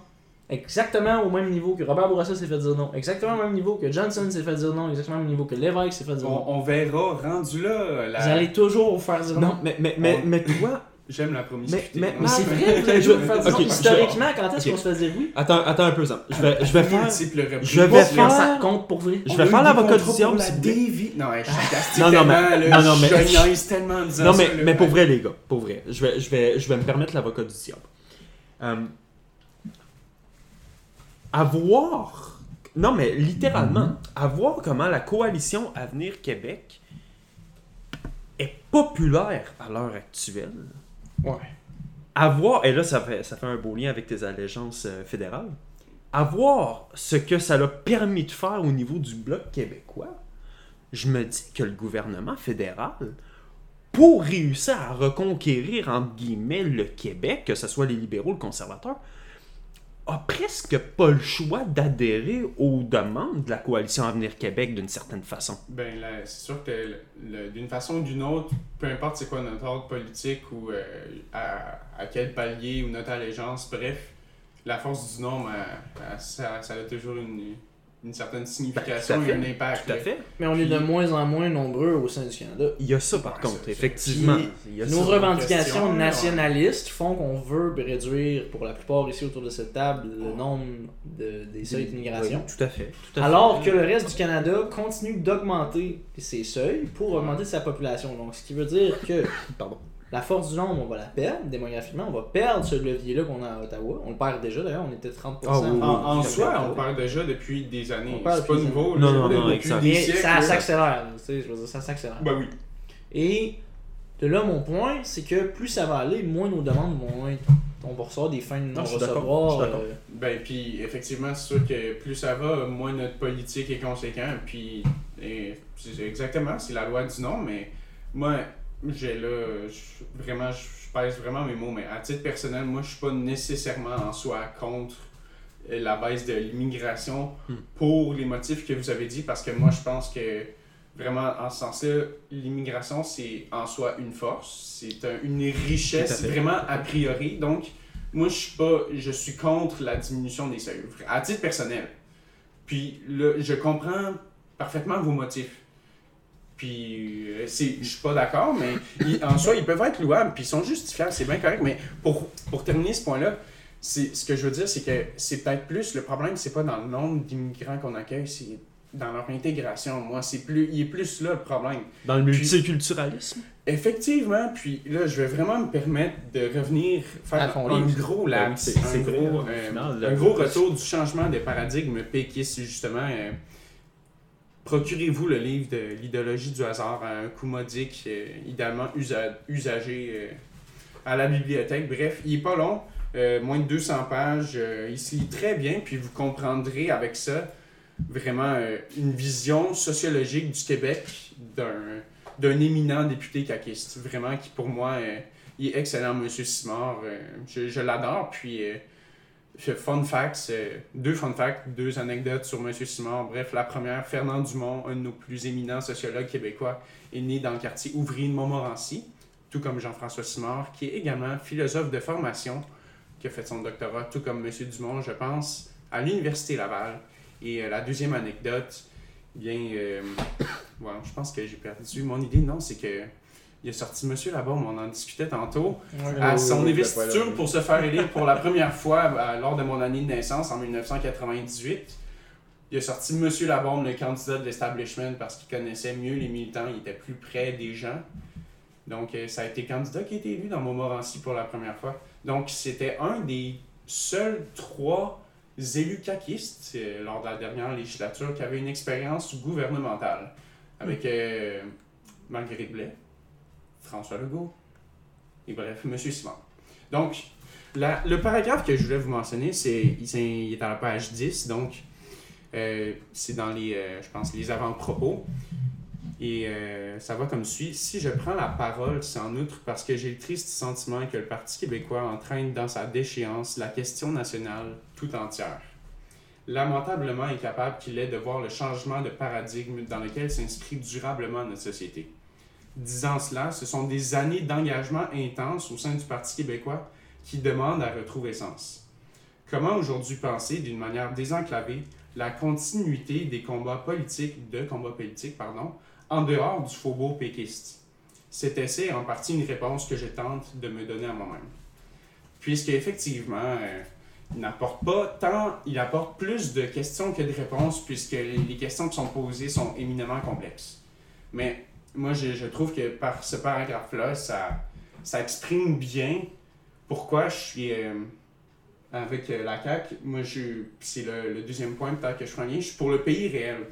Exactement au même niveau que Robert Bourassa s'est fait dire non. Exactement au même niveau que Johnson s'est fait dire non. Exactement au même niveau que Lévesque s'est fait dire non. On, on verra, rendu là. la- Vous allez toujours vous faire dire non. Non, mais, mais, mais, On- mais toi. (laughs) J'aime la promiscuité. Mais- mais- Mais c'est vrai, vous allez toujours vous faire dire Ok, non. je- Historiquement, quand est-ce qu'on se fait dire oui? Attends, attends un peu, Sam. Je vais, je vais faire. Je vais faire- ça compte pour vrai? Je vais faire l'avocat du diable, la. Non, je suis (laughs) Non, non, mais- non, non, mais- Je tellement Non, mais, mais pour vrai, les gars, pour vrai, je vais, je vais, je vais me permettre l'avocat du diable. À voir, non, mais littéralement, à voir comment la coalition Avenir Québec est populaire à l'heure actuelle. Ouais. À voir, et là, ça fait, ça fait un beau lien avec tes allégeances euh, fédérales. À voir ce que ça l'a permis de faire au niveau du Bloc québécois, je me dis que le gouvernement fédéral, pour réussir à reconquérir, entre guillemets, le Québec, que ce soit les libéraux, le conservateur, a presque pas le choix d'adhérer aux demandes de la coalition Avenir Québec d'une certaine façon. Ben, c'est sûr que d'une façon ou d'une autre, peu importe c'est quoi notre ordre politique ou euh, à, à quel palier ou notre allégeance, bref, la force du nombre, elle- ça, ça a toujours une, une certaine signification Ben, à et un impact. Tout à là. fait. Mais on est de moins en moins nombreux au sein du Canada. Il y a ça par contre, effectivement. Puis, Il y a Nos revendications nationalistes font qu'on veut réduire, pour la plupart ici autour de cette table, le nombre de, des seuils d'immigration. Oui, tout à fait. Tout à fait. Alors que le reste du Canada continue d'augmenter ses seuils pour augmenter sa population. Donc, ce qui veut dire que Pardon. La force du nombre, on va la perdre démographiquement. On va perdre ce levier-là qu'on a à Ottawa. On le perd déjà d'ailleurs, on était 30%. Ah oui, oui, En, soi, on parle déjà depuis des années. C'est pas nouveau. Non, non, non, exact. Mais siècles, ça s'accélère. tu sais, Je veux dire, ça s'accélère. Ben oui. Et de là, mon point, c'est que plus ça va aller, moins nos demandes vont être. On va recevoir des fins de non-recevoir. euh, Ben, puis effectivement, c'est sûr que plus ça va, moins notre politique est conséquent. Puis, exactement, c'est la loi du non, mais moi, j'ai là, je- vraiment, je pèse vraiment mes mots, mais à titre personnel, moi, je suis pas nécessairement en soi contre euh, la baisse de l'immigration Hmm. pour les motifs que vous avez dit, parce que moi, je pense que vraiment, en ce sens-là, l'immigration, c'est en soi une force, c'est un- une richesse vraiment a priori. Donc, moi, je suis pas, je suis contre la diminution des seuils, à titre personnel. Puis là, je comprends parfaitement vos motifs. Puis, euh, c'est- je suis pas d'accord, mais ils- en soi, ils peuvent être louables, puis ils sont justifiables, c'est bien correct. Mais pour, pour terminer ce point-là, c'est, ce que je veux dire, c'est que c'est peut-être plus, le problème, c'est pas dans le nombre d'immigrants qu'on accueille, c'est dans leur intégration. Moi, c'est plus, il est plus là le problème. Dans le Puis- multiculturalisme? Effectivement, puis là, je vais vraiment me permettre de revenir faire un livre. gros oui, laps, c'est- un, c'est gros, euh, final, un gros retour du changement des paradigmes péquistes, justement. euh, Procurez-vous le livre de l'idéologie du hasard à un coût modique, euh, idéalement usa- usagé euh, à la bibliothèque. Bref, il est pas long, euh, moins de 200 pages, lit très bien, puis vous comprendrez avec ça vraiment une vision sociologique du Québec d'un éminent député caquiste. Vraiment, qui pour moi, est excellent, Monsieur Simard. je je l'adore. Puis, fun facts, deux fun facts, deux anecdotes sur Monsieur Simard. Bref, la première, Fernand Dumont, un de nos plus éminents sociologues québécois, est né dans le quartier ouvrier de Montmorency, tout comme Jean-François Simard, qui est également philosophe de formation, qui a fait son doctorat, tout comme Monsieur Dumont, je pense, à l'Université Laval. Et euh, la deuxième anecdote, bien, euh, (coughs) je pense que j'ai perdu mon idée. Non, c'est que il a sorti Monsieur Labaume, on en discutait tantôt, à son oui, investiture pour se faire élire pour la première fois lors de mon année de naissance en 1998. Il a sorti Monsieur Labaume, le candidat de l'establishment, parce qu'il connaissait mieux les militants, il était plus près des gens. Donc, euh, ça a été candidat qui a été élu dans Montmorency pour la première fois. Donc, c'était un des seuls trois élus caquistes euh, lors de la dernière législature qui avait une expérience gouvernementale avec euh, Marguerite Blais, François Legault et bref, M. Simon. Donc, le paragraphe que je voulais vous mentionner, c'est- il est à la page 10, donc euh, c'est dans les, euh, je pense, les avant-propos. Et euh, ça va comme suit. Si je prends la parole, c'est en outre parce que j'ai le triste sentiment que le Parti québécois entraîne dans sa déchéance la question nationale tout entière. Lamentablement incapable qu'il est de voir le changement de paradigme dans lequel s'inscrit durablement notre société. Disant cela, ce sont des années d'engagement intense au sein du Parti québécois qui demandent à retrouver sens. Comment aujourd'hui penser d'une manière désenclavée la continuité des combats politiques, de combats politiques, pardon, en dehors du faubourg péquiste? Cet essai est en partie une réponse que je tente de me donner à moi-même. Puisque effectivement, euh, il n'apporte pas tant, il apporte plus de questions que de réponses, puisque les questions qui sont posées sont éminemment complexes. Mais moi, je, je trouve que par ce paragraphe-là, ça, ça exprime bien pourquoi je suis euh, avec euh, la CAQ. Moi, je, c'est le, le deuxième point peut-être que je un lien, je suis pour le pays réel.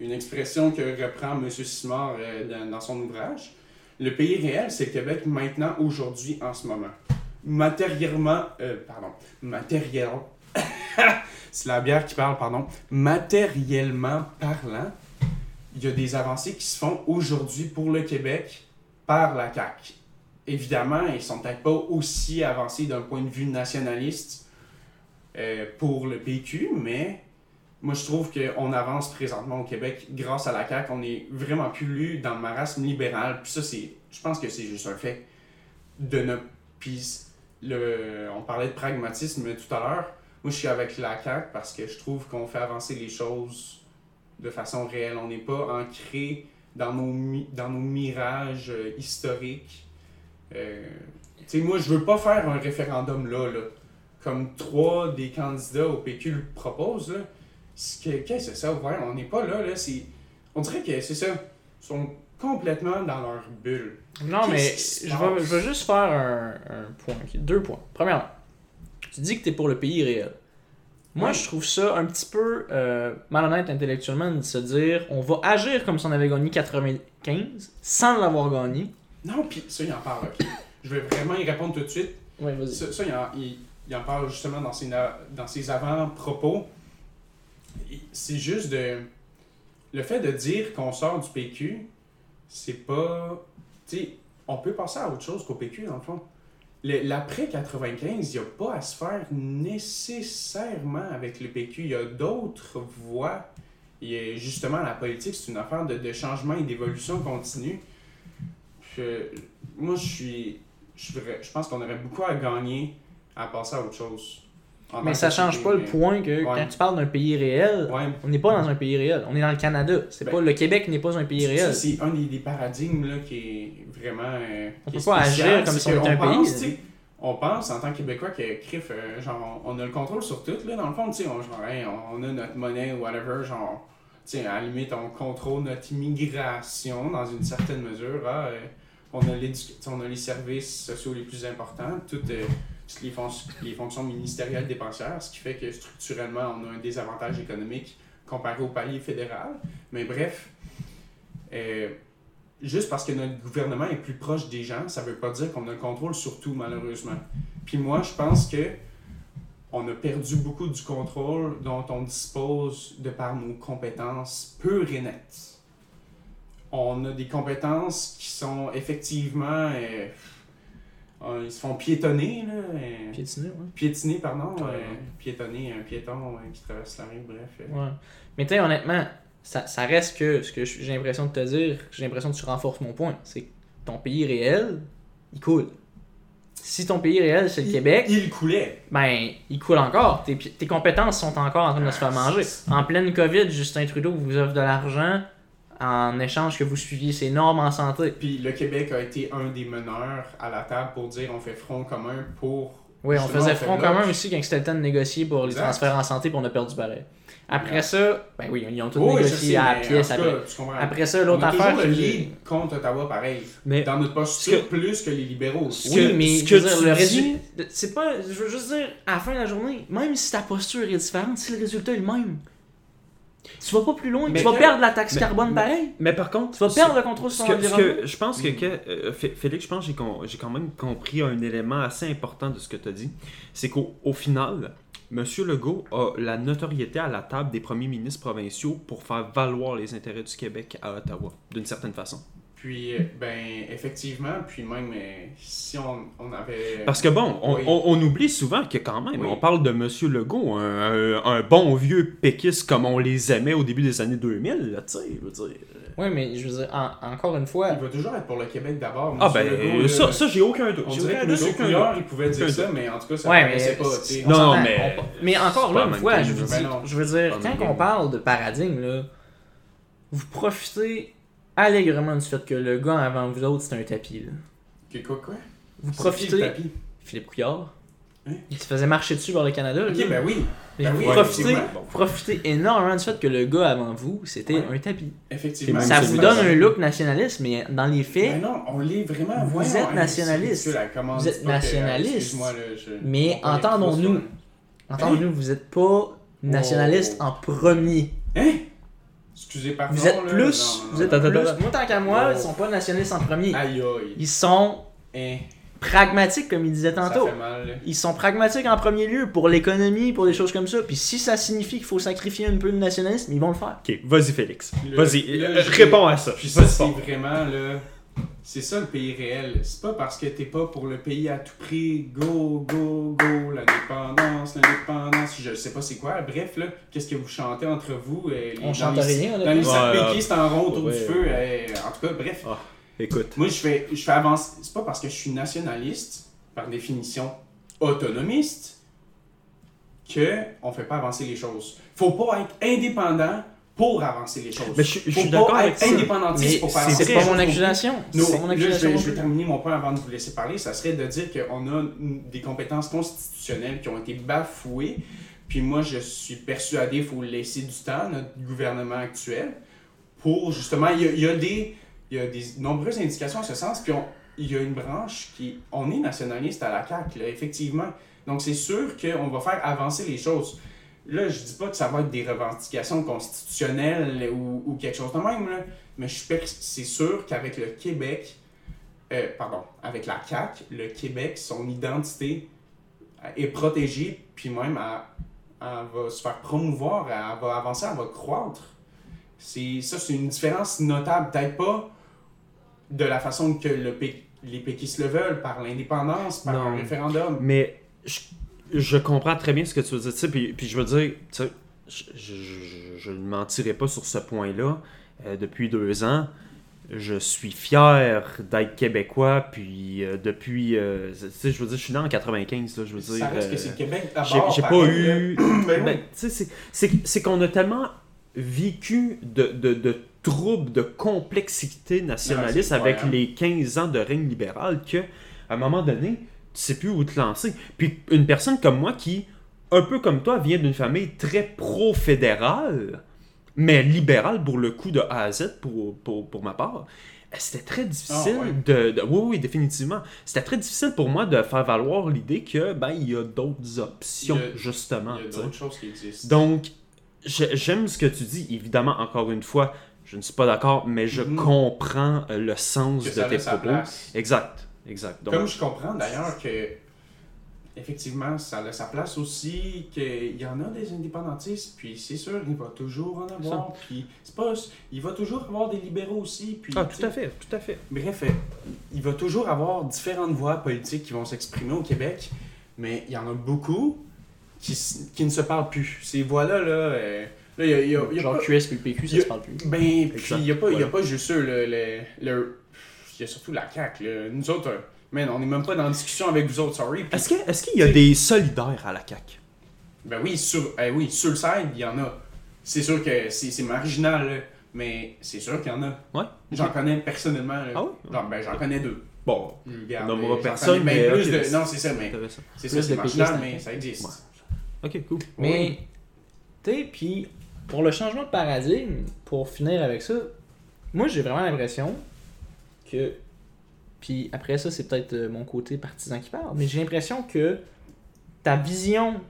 Une expression que reprend M. Simard euh, dans, dans son ouvrage. Le pays réel, c'est le Québec maintenant, aujourd'hui, en ce moment. Matériellement, pardon, matériel, (laughs) c'est la bière qui parle, pardon, matériellement parlant, il y a des avancées qui se font aujourd'hui pour le Québec par la CAQ. Évidemment, ils sont peut-être pas aussi avancés d'un point de vue nationaliste euh, pour le PQ, mais moi je trouve qu'on avance présentement au Québec grâce à la CAQ. On est vraiment plus lu dans le marasme libéral. Puis ça, c'est, je pense que c'est juste un fait de ne. Puis le, on parlait de pragmatisme tout à l'heure. Moi, je suis avec la CAQ parce que je trouve qu'on fait avancer les choses de façon réelle. On n'est pas ancré dans nos, mi- dans nos mirages euh, historiques. Euh, tu sais, moi, je veux pas faire un référendum là, là. Comme trois des candidats au PQ le proposent, Qu'est-ce que c'est ça, ouais? On n'est pas là, là. On dirait que c'est ça. Ils sont complètement dans leur bulle. Non, mais je vais, passe? je vais juste faire un, un point. Deux points. Premièrement, tu dis que tu es pour le pays réel. Moi, je trouve ça un petit peu euh, malhonnête intellectuellement de se dire on va agir comme si on avait gagné 95 sans l'avoir gagné. Non, puis ça, il en parle. Je vais vraiment y répondre tout de suite. Ouais, vas-y. Ça, ça, il, en, il- il en parle justement dans ses, dans ses avant-propos. C'est juste de. Le fait de dire qu'on sort du PQ, c'est pas. Tu sais, on peut passer à autre chose qu'au PQ, dans le fond. L'après 95, il n'y a pas à se faire nécessairement avec le PQ. Il y a d'autres voies. A justement la politique, c'est une affaire de, de changement et d'évolution continue. Moi, je suis. Je, je pense qu'on aurait beaucoup à gagner à passer à autre chose. En Mais tant ça change pas le point que Ouais. quand tu parles d'un pays réel, Ouais. on n'est pas dans un pays réel. On est dans le Canada. C'est Ben, pas le Québec n'est pas un pays réel. c'est un des, des paradigmes là, qui est vraiment. euh, On qui peut pas agir comme si on était un pense, pays. On pense en tant que Québécois que crif, euh, genre, on a le contrôle sur tout, là, dans le fond, tu sais, on, genre, on, a notre monnaie ou whatever, genre, tu sais, à la limite, on contrôle notre immigration dans une certaine mesure. Ah, euh, on, a on a les services sociaux les plus importants, toutes, euh, les, les fonctions ministérielles dépensières, ce qui fait que structurellement, on a un désavantage économique comparé au palier fédéral. Mais bref, euh, juste parce que notre gouvernement est plus proche des gens, ça veut pas dire qu'on a le contrôle sur tout, malheureusement. Puis moi, je pense que on a perdu beaucoup du contrôle dont on dispose de par nos compétences pures et nettes. On a des compétences qui sont effectivement... euh, euh, ils se font piétonner, là. euh, Piétiner, ouais. piétiner, pardon. Ouais. euh, piétonner, un piéton qui traverse la rue, bref. euh. Ouais. Mais tu sais, honnêtement, ça, ça reste que ce que je- j'ai l'impression de te dire, j'ai l'impression que tu renforces mon point. C'est que ton pays réel, il coule. Si ton pays réel, c'est le Il- Québec, Il coulait. ben, il coule encore. Tes, tes compétences sont encore en train de se faire manger. En pleine COVID, Justin Trudeau vous offre de l'argent en échange que vous suiviez ses normes en santé. Puis le Québec a été un des meneurs à la table pour dire on fait front commun pour. Oui, on faisait on front commun aussi quand c'était le temps de négocier pour les Exact. transferts en santé, puis on a perdu pareil. Après Ouais. ça, ben oui, ils ont tout je négocié à la pièce après. ça, l'autre affaire. toujours le lead contre Ottawa pareil. Mais Dans notre posture, que- plus que les libéraux. Ce Oui, que- mais ce je que veux dire, tu le résultat. C'est pas. Je veux juste dire, à la fin de la journée, même si ta posture est différente, si le résultat est le même, tu vas pas plus loin. Mais tu vas que- perdre la taxe mais- carbone mais- pareil. Mais par contre, Tu vas perdre le contrôle sur ton que, ce environnement. que je pense que, que, euh, Félix, je pense que j'ai j'ai quand même compris un élément assez important de ce que tu as dit. C'est qu'au au final, M. Legault a la notoriété à la table des premiers ministres provinciaux pour faire valoir les intérêts du Québec à Ottawa, d'une certaine façon. Puis, euh, ben, effectivement, puis même euh, si on, on avait. Parce que bon, on, Oui. on- on oublie souvent que quand même, Oui. on parle de M. Legault, un, un- un bon vieux péquiste comme on les aimait au début des années 2000, là, tu sais, je veux dire. Oui, mais je veux dire, en- encore une fois, Il va toujours être pour le Québec d'abord. Ah ben, Legault, là, ça, ça j'ai aucun doute. On dirait que M. Couillard, il pouvait dire ça, mais en tout cas, ça Ouais, mais pas. tu sais. on Non, mais- mais encore là, une fois, je veux Ben dire, non. je veux dire quand on parle de paradigme, là, vous profitez allègrement du fait que le gars avant vous autres, c'était un tapis. Là. Que quoi, quoi? Vous C'est profitez. tapis? Philippe Couillard. Hein? Il se faisait marcher dessus par le Canada. là. Ok, ben oui. Mais ben vous, oui, profitez, profitez énormément du fait que le gars avant vous, c'était Ouais. un tapis. Effectivement. Ça c'est vous donne un look nationaliste, mais dans les faits, Ben non, on l'est vraiment. Vous Voyons, êtes hein, nationaliste. c'est- c'est Vous êtes c'est que- nationaliste. je- Mais entendons-nous. les entendez-nous, vous n'êtes pas nationaliste Oh. en premier. Hein? Excusez, pardon. Vous êtes là, plus. non, non, Vous êtes plus. Moi, tant qu'à moi, Oh. ils sont pas nationalistes en premier. Aïe aïe. Ils sont Hein, pragmatiques, comme il disait ça tantôt. fait mal. là. Ils sont pragmatiques en premier lieu pour l'économie, pour des choses comme ça. Puis si ça signifie qu'il faut sacrifier un peu de nationalisme, ils vont le faire. Ok, vas-y Félix. Le- Vas-y, le- euh, je- réponds à ça. Puis ça, c'est vraiment là. C'est ça le pays réel. C'est pas parce que t'es pas pour le pays à tout prix, go, go, go, l'indépendance, l'indépendance, je sais pas c'est quoi. Bref, là, qu'est-ce que vous chantez entre vous euh, les- On dans chante les- rien, Dans les péquistes en rond autour ouais, du feu. euh, en tout cas, bref. Écoute. Moi, je fais, je fais avancer. C'est pas parce que je suis nationaliste, par définition autonomiste, que on fait pas avancer les choses. Faut pas être indépendant pour avancer les choses. Mais je, je suis d'accord avec indépendantiste pour faire c'est avancer c'est les pas choses. mon accusation. Pas mon là, je accusation. vais, non je vais terminer mon point avant de vous laisser parler. Ça serait de dire qu'on a des compétences constitutionnelles qui ont été bafouées. Puis moi, je suis persuadé qu'il faut laisser du temps à notre gouvernement actuel pour justement. Il y a, il y a des, il y a des nombreuses indications en ce sens. Puis on- il y a une branche qui. On est nationaliste à la CAQ, là, effectivement. Donc c'est sûr qu'on va faire avancer les choses. Là, je dis pas que ça va être des revendications constitutionnelles ou, ou quelque chose de même, là, mais je c'est sûr qu'avec le Québec, euh, pardon, avec la CAQ, le Québec, son identité est protégée, puis même elle, elle va se faire promouvoir, elle va avancer, elle va croître. C'est, ça, c'est une différence notable. Peut-être pas de la façon que le les péquistes le veulent, par l'indépendance, par Non. un référendum. Mais je, je comprends très bien ce que tu veux dire. tu sais, Puis, puis je veux dire, je, ne mentirai pas sur ce point-là. Euh, depuis deux ans, je suis fier d'être québécois, puis euh, depuis, euh, je veux dire, je suis né en 95, là, je veux dire. Ça reste euh, que c'est le Québec j'ai d'abord. j'ai pas eu. (clears throat) Ben Ben, c'est- qu'on a tellement vécu de, de, de troubles, de complexité nationaliste avec les 15 ans de règne libéral que, à un moment donné, tu sais plus où te lancer. Puis une personne comme moi qui, un peu comme toi, vient d'une famille très pro-fédérale, mais libérale pour le coup de A à Z pour, pour, pour ma part, euh, c'était très difficile Ah, ouais. de, de- Oui, oui, définitivement. C'était très difficile pour moi de faire valoir l'idée que, ben, il y a d'autres options, a- justement. Il y a d'autres choses qui existent. Donc, j'ai- j'aime ce que tu dis. Évidemment, encore une fois, je ne suis pas d'accord, mais je Mhm. comprends euh, le sens que de tes propos. place. Exact, exact. Donc, Comme je comprends d'ailleurs que effectivement ça a sa place aussi qu'il y en a des indépendantistes puis c'est sûr il va toujours en avoir puis c'est pas il va toujours avoir des libéraux aussi puis ah, tout à fait, tout à fait. bref euh, il va toujours avoir différentes voix politiques qui vont s'exprimer au Québec mais il y en a beaucoup qui, qui ne se parlent plus ces voix là là euh, là y a, il y a- il y a Genre pas- QS puis le PQ, ça il y a- se parle plus. ben, puis il n'y a, pas- y a pas juste eux. Le, le, le- il y a surtout la CAQ. là. Nous autres, euh, man, on n'est même pas dans la discussion avec vous autres, sorry. Est-ce que- est-ce qu'il y a des solidaires à la CAQ? Ben oui, sur, eh oui, sur le side, il y en a. C'est sûr que c'est c'est marginal, là, mais c'est sûr qu'il y en a. Ouais. J'en connais personnellement. là. Ah? Genre, ben, j'en connais deux. Bon, regarde, On nommera personne, mais plus ok, de- Non, c'est ça, mais c'est ça, c'est marginal, mais ça existe. Ouais. Ok, cool. Mais, tu sais, puis pour le changement de paradigme, pour finir avec ça, moi j'ai vraiment l'impression que. Puis après ça, c'est peut-être euh, mon côté partisan qui parle, mais j'ai l'impression que ta vision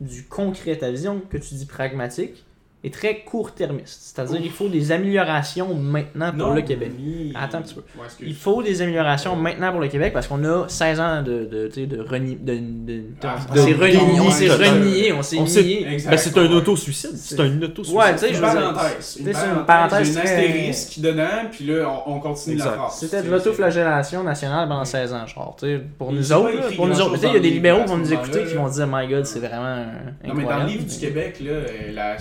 du concret, ta vision que tu dis pragmatique, est très court-termiste. C'est-à-dire qu'il faut des améliorations maintenant pour Non, le Québec. mais- Attends un petit peu. Ouais. Il faut des améliorations maintenant pour le Québec parce qu'on a 16 ans de, de, sais, de, reni... de, de- Ah, on s'est de renié, on s'est nié. Ben, c'est un auto-suicide. C'est un auto-suicide. Ouais, tu sais, Une je veux dire, parenthèse. Une c'est une parenthèse, une très- astérisque dedans, puis là, on, on continue Exact. la phrase. C'était de C'est- l'autoflagellation nationale pendant 16 ans, genre, tu sais, pour nous autres, pour nous autres, tu sais, il y a des libéraux qui vont nous écouter qui vont dire, my god, c'est vraiment Non, mais dans le livre du Québec, là, euh, la-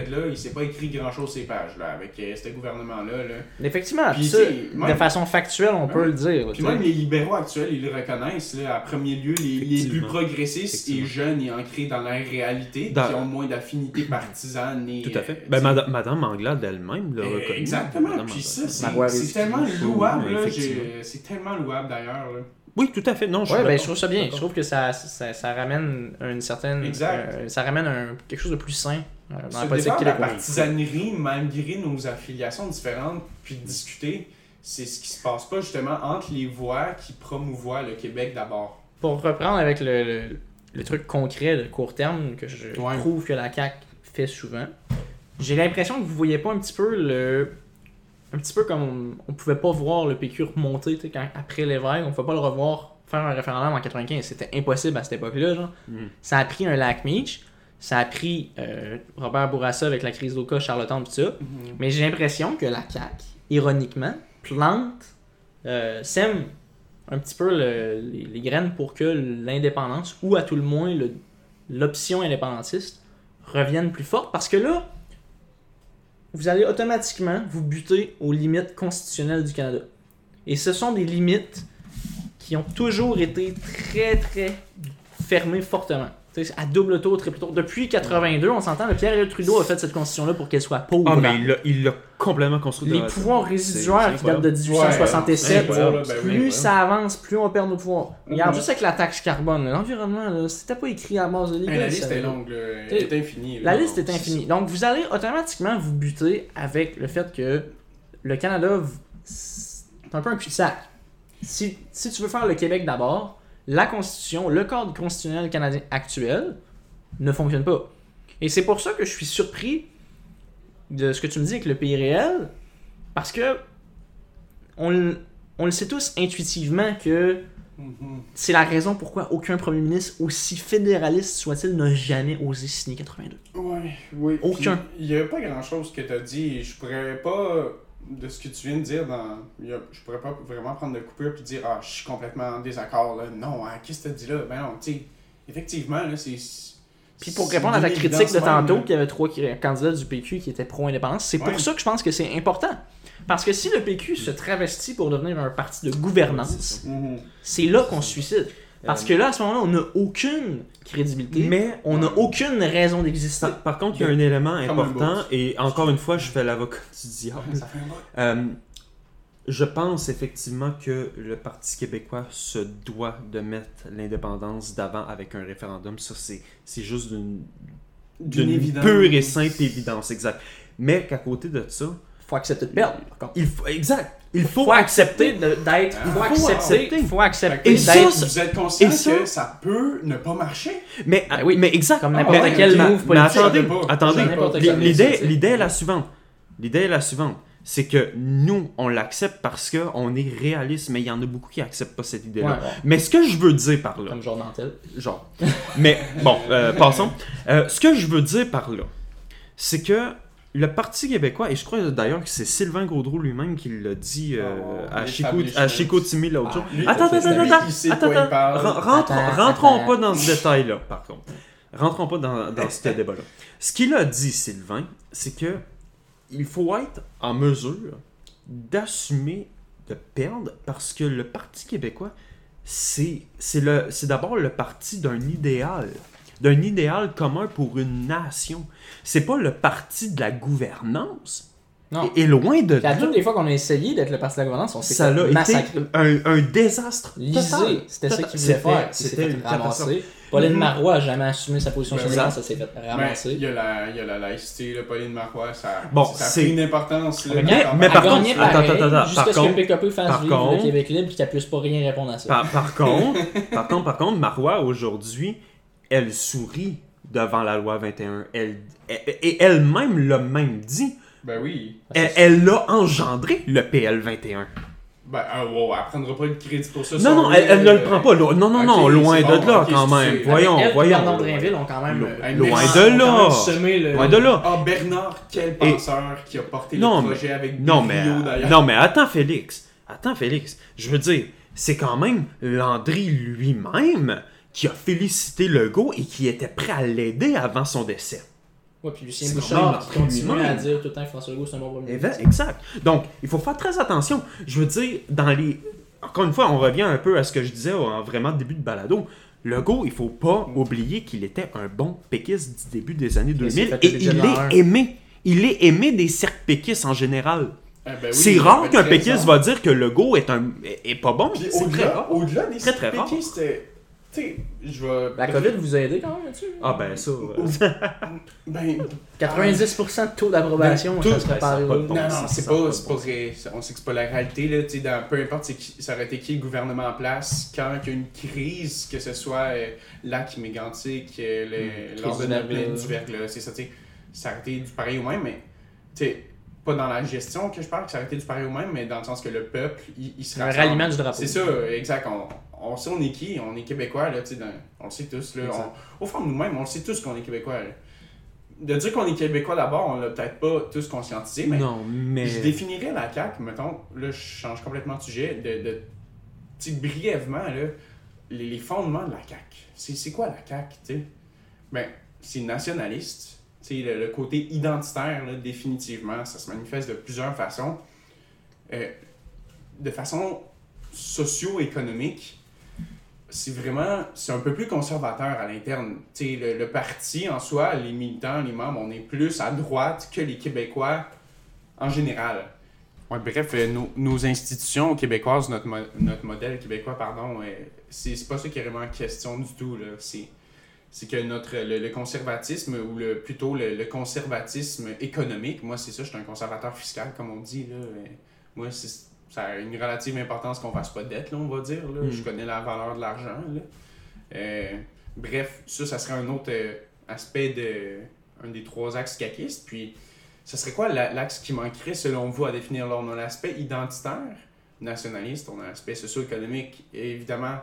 cette période-là, il s'est pas écrit grand-chose ces pages, là, avec euh, ce gouvernement-là. Là. Effectivement, Puis, ça, de façon factuelle, on peut le dire. là, Puis même les libéraux actuels, ils le reconnaissent, là, à premier lieu, les, les plus progressistes et jeunes et ancrés dans la réalité, Dans- qui ont moins d'affinités partisanes. Et, Tout à euh, fait. tu Ben, Madame, Anglade elle-même l'a euh, reconnu. Exactement, Madame puis ça, c'est tellement louable, là, c'est tellement louable d'ailleurs. là. Oui, tout à fait. Non, je Ouais, ben, je trouve ça bien. Je trouve que ça, ça, ça ramène une certaine. Exact. euh, ça ramène un, quelque chose de plus sain euh, Se défendre la partisanerie, malgré nos affiliations différentes, puis de discuter, c'est ce qui se passe pas justement entre les voix qui promouvoient le Québec d'abord. Pour reprendre avec le, le, le truc concret de court terme que je Ouais. trouve que la CAQ fait souvent, j'ai l'impression que vous voyez pas un petit peu le. Un petit peu comme on, on pouvait pas voir le PQ remonter quand, après vagues, on pouvait pas le revoir faire un référendum en 95. C'était impossible à cette époque-là. genre. Mhm. Ça a pris un lac Meach, ça a pris euh, Robert Bourassa avec la crise d'Oka, Charlottetown, tout ça. Mais j'ai l'impression que la CAQ, ironiquement, plante, euh, sème un petit peu le- les, les graines pour que l'indépendance, ou à tout le moins l'option indépendantiste, revienne plus forte. Parce que là, vous allez automatiquement vous buter aux limites constitutionnelles du Canada. Et ce sont des limites qui ont toujours été très, très fermées fortement. À double tour, triple tour. Depuis 82, on s'entend, le Pierre Trudeau a fait cette constitution-là pour qu'elle soit pauvre. Ah, mais il l'a- il l'a complètement construit. de Les pouvoirs résiduaires qui datent de Ouais, 1867, incroyable, là, ben plus ça avance, plus on perd nos pouvoirs. Regarde, Mhm. juste avec la taxe carbone, là, l'environnement, là, c'était pas écrit à base de légal. la liste est longue, est infinie. La liste est infinie. Donc, vous allez automatiquement vous buter avec le fait que le Canada, c'est un peu un cul-de-sac. Si, si tu veux faire le Québec d'abord, la Constitution, le cadre constitutionnel canadien actuel ne fonctionne pas. Et c'est pour ça que je suis surpris de ce que tu me dis avec le pays réel, parce que on, le- on le sait tous intuitivement que Mhm. c'est la raison pourquoi aucun premier ministre, aussi fédéraliste soit-il, n'a jamais osé signer 82. Ouais, oui. Aucun. Il n'y a pas grand chose que tu as dit. Je pourrais pas, de ce que tu viens de dire, dans, je pourrais pas vraiment prendre de coupure puis dire Ah, je suis complètement en désaccord. Là. Non, hein, qu'est-ce que tu as dit là? Ben non, tu sais, effectivement, là, c'est. Puis pour répondre à ta critique de tantôt, qu'il y avait trois candidats du PQ qui étaient pro-indépendance, c'est Ouais. pour ça que je pense que c'est important. Parce que si le PQ se travestit pour devenir un parti de gouvernance, Mhm. c'est là qu'on se suicide. Parce que là, à ce moment-là, on n'a aucune crédibilité. Mais on n'a aucune raison d'exister. par, par contre, il y a un élément important, et encore une fois, je fais l'avocat du diable. Ça fait un bout. Euh, je pense effectivement que le Parti québécois se doit de mettre l'indépendance d'avant avec un référendum. Ça, c'est c'est juste d'une D'une d'une évidence. pure et simple évidence, exact. Mais qu'à côté de ça, faut accepter de perdre. par contre. il faut, exact, il faut, faut accepter d'être. Ah, faut faut accepter. accepter. faut accepter Et d'être. ça, Vous êtes conscient ça- que ça peut ne pas marcher? Mais, Ben oui, mais exact. comme n'importe quel move Mais attendez, attendez. L'idée, l'idée est la suivante. L'idée est la suivante. C'est que nous, on l'accepte parce qu'on est réaliste, mais il y en a beaucoup qui acceptent pas cette idée-là. Ouais, ouais. Mais ce que je veux dire par là, Comme genre Dantel. genre, mais bon, euh, (laughs) passons. Euh, ce que je veux dire par là, c'est que le Parti québécois, et je crois d'ailleurs que c'est Sylvain Gaudreau lui-même qui l'a dit euh, Oh, à, Chico, à Chicoutimi l'autre Ah, jour. Attends, attends, attends, rentrons- Attends, rentrons attends. pas dans ce détail-là, par contre. Rentrons pas dans, dans ce (laughs) débat-là. Ce qu'il a dit, Sylvain, c'est que il faut être en mesure d'assumer de perdre parce que le Parti québécois, c'est c'est le- c'est d'abord le parti d'un idéal, d'un idéal commun pour une nation. C'est pas le parti de la gouvernance. Non. Et, et loin de là, toutes les fois qu'on a essayé d'être le parti de la gouvernance, on s'est ça fait massacrer. un, un désastre. Lisée, c'était ça qu'il voulait C'était- faire. C'était fait une ramasser. Pauline Mhm. Marois a jamais assumé sa position Ben sur le ça s'est fait Mais ramasser. il y, a la, il y a la laïcité, là, Pauline Marois, ça, Bon, ça a c'est- pris une importance. là, Mais- mais par contre, pareil, attends, attends, jusqu'à par ce que contre- PKP fasse vivre contre- le Québec libre et qu'elle puisse pas rien répondre à ça. Par, par contre, (laughs) par contre, par contre, Marois aujourd'hui, elle sourit devant la loi 21. Elle, elle- et elle-même l'a même dit. Ben oui. Elle l'a engendré le PL 21. Ben, ah, wow, elle prendra pas le crédit pour ça. Non, non, elle, elle ne euh, le prend pas. Non, non, non, loin de bon, là quand même. Voyons, Elle et voyons. Bernard Drinville ont quand même euh, Loin merci. de là. même semé le- Loin de là. Ah, Bernard, quel penseur qui a porté Non, le projet avec Non, mais, d'ailleurs. non, mais attends, Félix. Attends, Félix. Je veux dire, c'est quand même Landry lui-même qui a félicité Legault et qui était prêt à l'aider avant son décès. Ouais, puis Lucien C'est Bouchard qui continue à dire tout le temps que François Legault c'est un bon premier ministre. Exact. Donc, il faut faire très attention. Je veux dire, dans les. Encore une fois, on revient un peu à ce que je disais en vraiment début de balado. Legault, il faut pas oublier qu'il était un bon péquiste du début des années Il s'est 2000 fait et il est aimé. Il est aimé des cercles péquistes en général. Ah, ben oui, c'est rare qu'un péquiste va dire que Legault est, un, est, pas bon. Puis C'est très au-delà, rare. au-delà des Très, très rare. péquistes, sais, je vais. La COVID vous a aidé quand même là-dessus. Ah ben ça. (laughs) Ben, 90% de taux d'approbation, Ben, ça serait pas Non, non, c'est pas, pas vrai. On sait que c'est pas la réalité. Là, tu sais, dans, peu importe qui- ça aurait été qui le gouvernement en place, quand il y a une crise, que ce soit euh, lac mégantique, euh, le- de du la verglas. c'est ça, tu sais, ça aurait été du pareil au même, mais tu sais, pas dans la gestion que je parle, que ça aurait été du pareil au même, mais dans le sens que le peuple, il, il se Un rassemble. ralliement du drapeau. C'est ça, exact. On, on sait on est qui, on est québécois, là, dans- on le sait tous. Là, Exact. On- au fond de nous-mêmes, on le sait tous qu'on est québécois. là. De dire qu'on est québécois d'abord, on l'a peut-être pas tous conscientisé, mais Non, mais. je définirais la CAQ, mettons, là je change complètement de sujet, de, brièvement, là, les, les fondements de la CAQ. C'est, quoi la CAQ? Ben, c'est nationaliste. Le, le côté identitaire, là, définitivement, ça se manifeste de plusieurs façons. Euh, de façon socio-économique, c'est vraiment, c'est un peu plus conservateur à l'interne. Le, le parti en soi, les militants, les membres, on est plus à droite que les Québécois en général. Ouais, bref, euh, nos, institutions québécoises, notre, notre modèle québécois, pardon, euh, c'est pas ça qui est vraiment en question du tout. C'est que notre, le, conservatisme, ou plutôt le, le conservatisme économique, moi c'est ça, je suis un conservateur fiscal, comme on dit. Là, euh, moi, c'est- ça a une relative importance qu'on fasse pas de dette, là, on va dire. Là. Mm. Je connais la valeur de l'argent. Euh, bref, ça, ça serait un autre euh, aspect de un des trois axes caquistes. Puis, ce serait quoi la- l'axe qui manquerait selon vous à définir? On a l'aspect identitaire, nationaliste, on a l'aspect socio-économique, et évidemment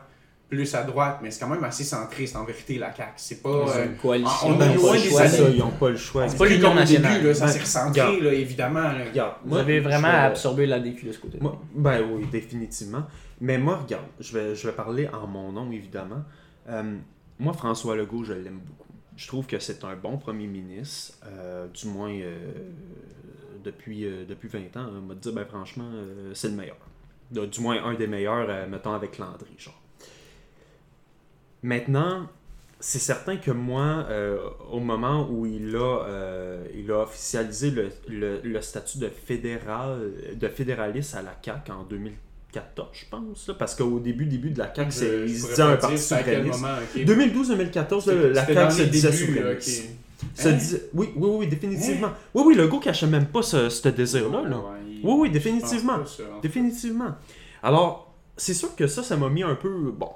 plus à droite, mais c'est quand même assez centriste en vérité la CAQ. C'est pas. C'est euh, une coalition. on ils est ont pas loin des choix ça, ils n'ont pas le choix. C'est pas l'Union début, nationale. là, ça s'est recentré, là, évidemment. là. Regarde, Vous moi, avez vraiment vais- absorbé la DQ de ce côté. Moi, ben oui, définitivement. Mais moi, regarde, je vais, je vais parler en mon nom, évidemment. Euh, moi, François Legault, je l'aime beaucoup. Je trouve que c'est un bon premier ministre, euh, du moins euh, depuis, euh, depuis 20 ans. On m'a dit, ben franchement, euh, c'est le meilleur. De- Du moins un des meilleurs, euh, mettons, avec Landry, genre. Maintenant, c'est certain que moi, euh, au moment où il a, euh, il a officialisé le, le- le statut de, fédéral, de fédéraliste à la CAQ en 2014, je pense, là, parce qu'au début, début de la CAQ, c'est, se pas un parti souverainiste. moment, ok. 2012-2014, C'était- la CAQ se les disait souverainiste. Se Hein? disait- oui, oui, oui, définitivement. Oui, oui, le gars cachait même pas ce, ce désir-là. Là. Ouais, il- Oui, oui, définitivement. ça. Définitivement. Alors, c'est sûr que ça, ça m'a mis un peu. Bon.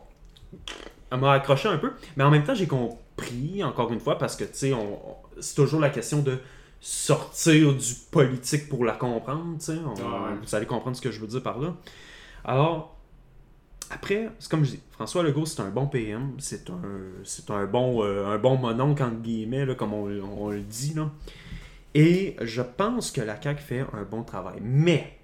M'a accroché un peu. Mais en même temps, j'ai compris, encore une fois, parce que, tu sais, on, on- c'est toujours la question de sortir du politique pour la comprendre, tu sais. Ouais. Vous allez comprendre ce que je veux dire par là. Alors, après, c'est comme je dis, François Legault, c'est un bon PM, c'est un, c'est un bon, euh, un bon mononcle, entre guillemets, là, comme on, on le dit, là. Et je pense que la CAQ fait un bon travail. Mais,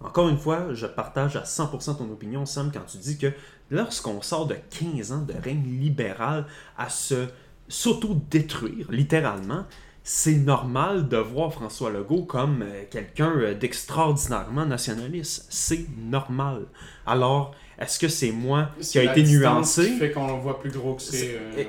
encore une fois, je partage à 100% ton opinion, Sam, quand tu dis que lorsqu'on sort de 15 ans de règne libéral à se s'auto-détruire, littéralement, c'est normal de voir François Legault comme euh, quelqu'un euh, d'extraordinairement nationaliste. C'est normal. Alors, est-ce que c'est moi qui a été nuancé? qui fait qu'on le voit plus gros que C'est- euh.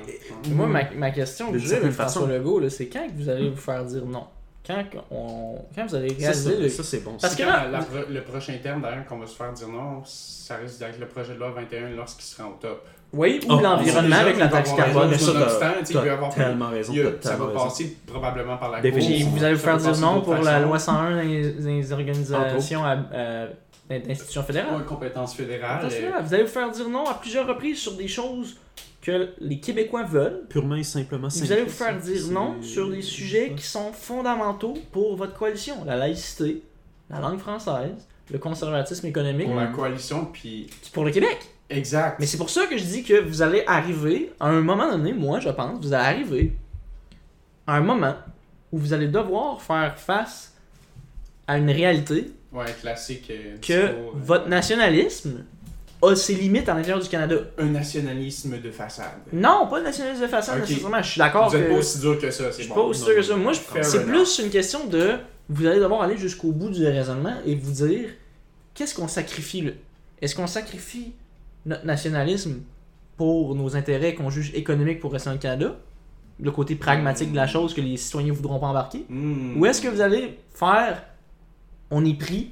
Moi, ma, ma question que j'ai avec François. Legault, c'est quand que vous allez vous faire dire non? Quand, on, quand vous allez réaliser ça, le... ça, c'est bon. Parce que la- la le prochain terme, d'ailleurs, qu'on va se faire dire non, ça risque d'être le projet de loi 21 lorsqu'il sera au top. Oui, ou Oh, l'environnement avec la taxe carbone. Mais ça, tu sais, il peut y t'as avoir- tellement raison. Ça va raison. passer probablement par la Cour. vous allez vous faire dire non pour la loi 101 des, organisations euh, d'institutions fédérales. Ouais, compétence fédérale. Attention, euh, là, Vous allez vous faire dire non à plusieurs reprises sur des choses que les Québécois veulent. Purement et simplement. Vous allez vous faire simpliste. dire non sur des sujets qui sont fondamentaux pour votre coalition. La laïcité, la langue française, le conservatisme économique pour la coalition, puis pour le Québec. exact. Mais c'est pour ça que je dis que vous allez arriver, à un moment donné, moi je pense, vous allez arriver à un moment où vous allez devoir faire face à une réalité Ouais, classique. euh, que discours, euh, votre nationalisme a ses limites à l'intérieur du Canada. Un nationalisme de façade. Non, pas le nationalisme de façade nécessairement. Je suis d'accord Vous êtes pas aussi dur que ça, Je c'est suis bon. pas aussi sûr que ça. Moi, je- c'est plus une question de. Vous allez devoir aller jusqu'au bout du raisonnement et vous dire qu'est-ce qu'on sacrifie là Est-ce qu'on sacrifie notre nationalisme pour nos intérêts qu'on juge économiques pour rester dans le Canada? Le côté pragmatique de la chose que les citoyens voudront pas embarquer Hmm. Ou est-ce que vous allez faire on est pris,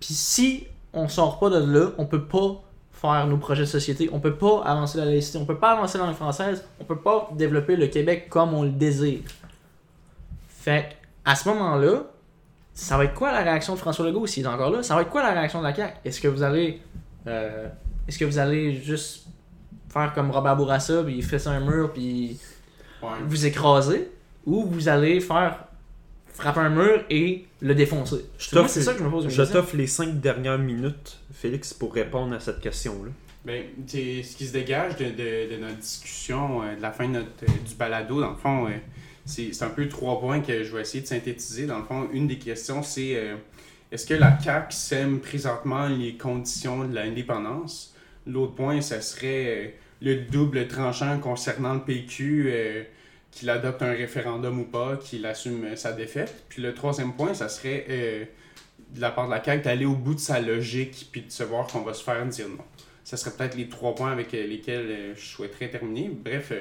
puis si on sort pas de là, on peut pas faire nos projets de société, on peut pas avancer la laïcité, on peut pas avancer la langue française, on peut pas développer le Québec comme on le désire. Fait à ce moment-là, ça va être quoi la réaction de François Legault s'il est encore là? Ça va être quoi la réaction de la CAQ? Est-ce que vous allez euh, est-ce que vous allez juste faire comme Robert Bourassa puis il fait ça un mur puis Ouais. vous écraser? Ou vous allez faire frapper un mur et le défoncer. Je t'offre- c'est ça que je me pose une Je question. t'offre les 5 dernières minutes, Félix, pour répondre à cette question-là. Ben, ce qui se dégage de, de- de notre discussion, euh, de la fin de notre, euh, du balado, dans le fond, euh, c'est c'est un peu trois points que je vais essayer de synthétiser. Dans le fond, une des questions, c'est est-ce que la CAQ sème présentement les conditions de l'indépendance? L'autre point, ça serait le double tranchant concernant le PQ, euh, qu'il adopte un référendum ou pas, qu'il assume euh, sa défaite. Puis le troisième point, ça serait euh, de la part de la CAQ d'aller au bout de sa logique puis de se voir qu'on va se faire dire non. Ça serait peut-être les trois points avec euh, lesquels je souhaiterais terminer. Bref,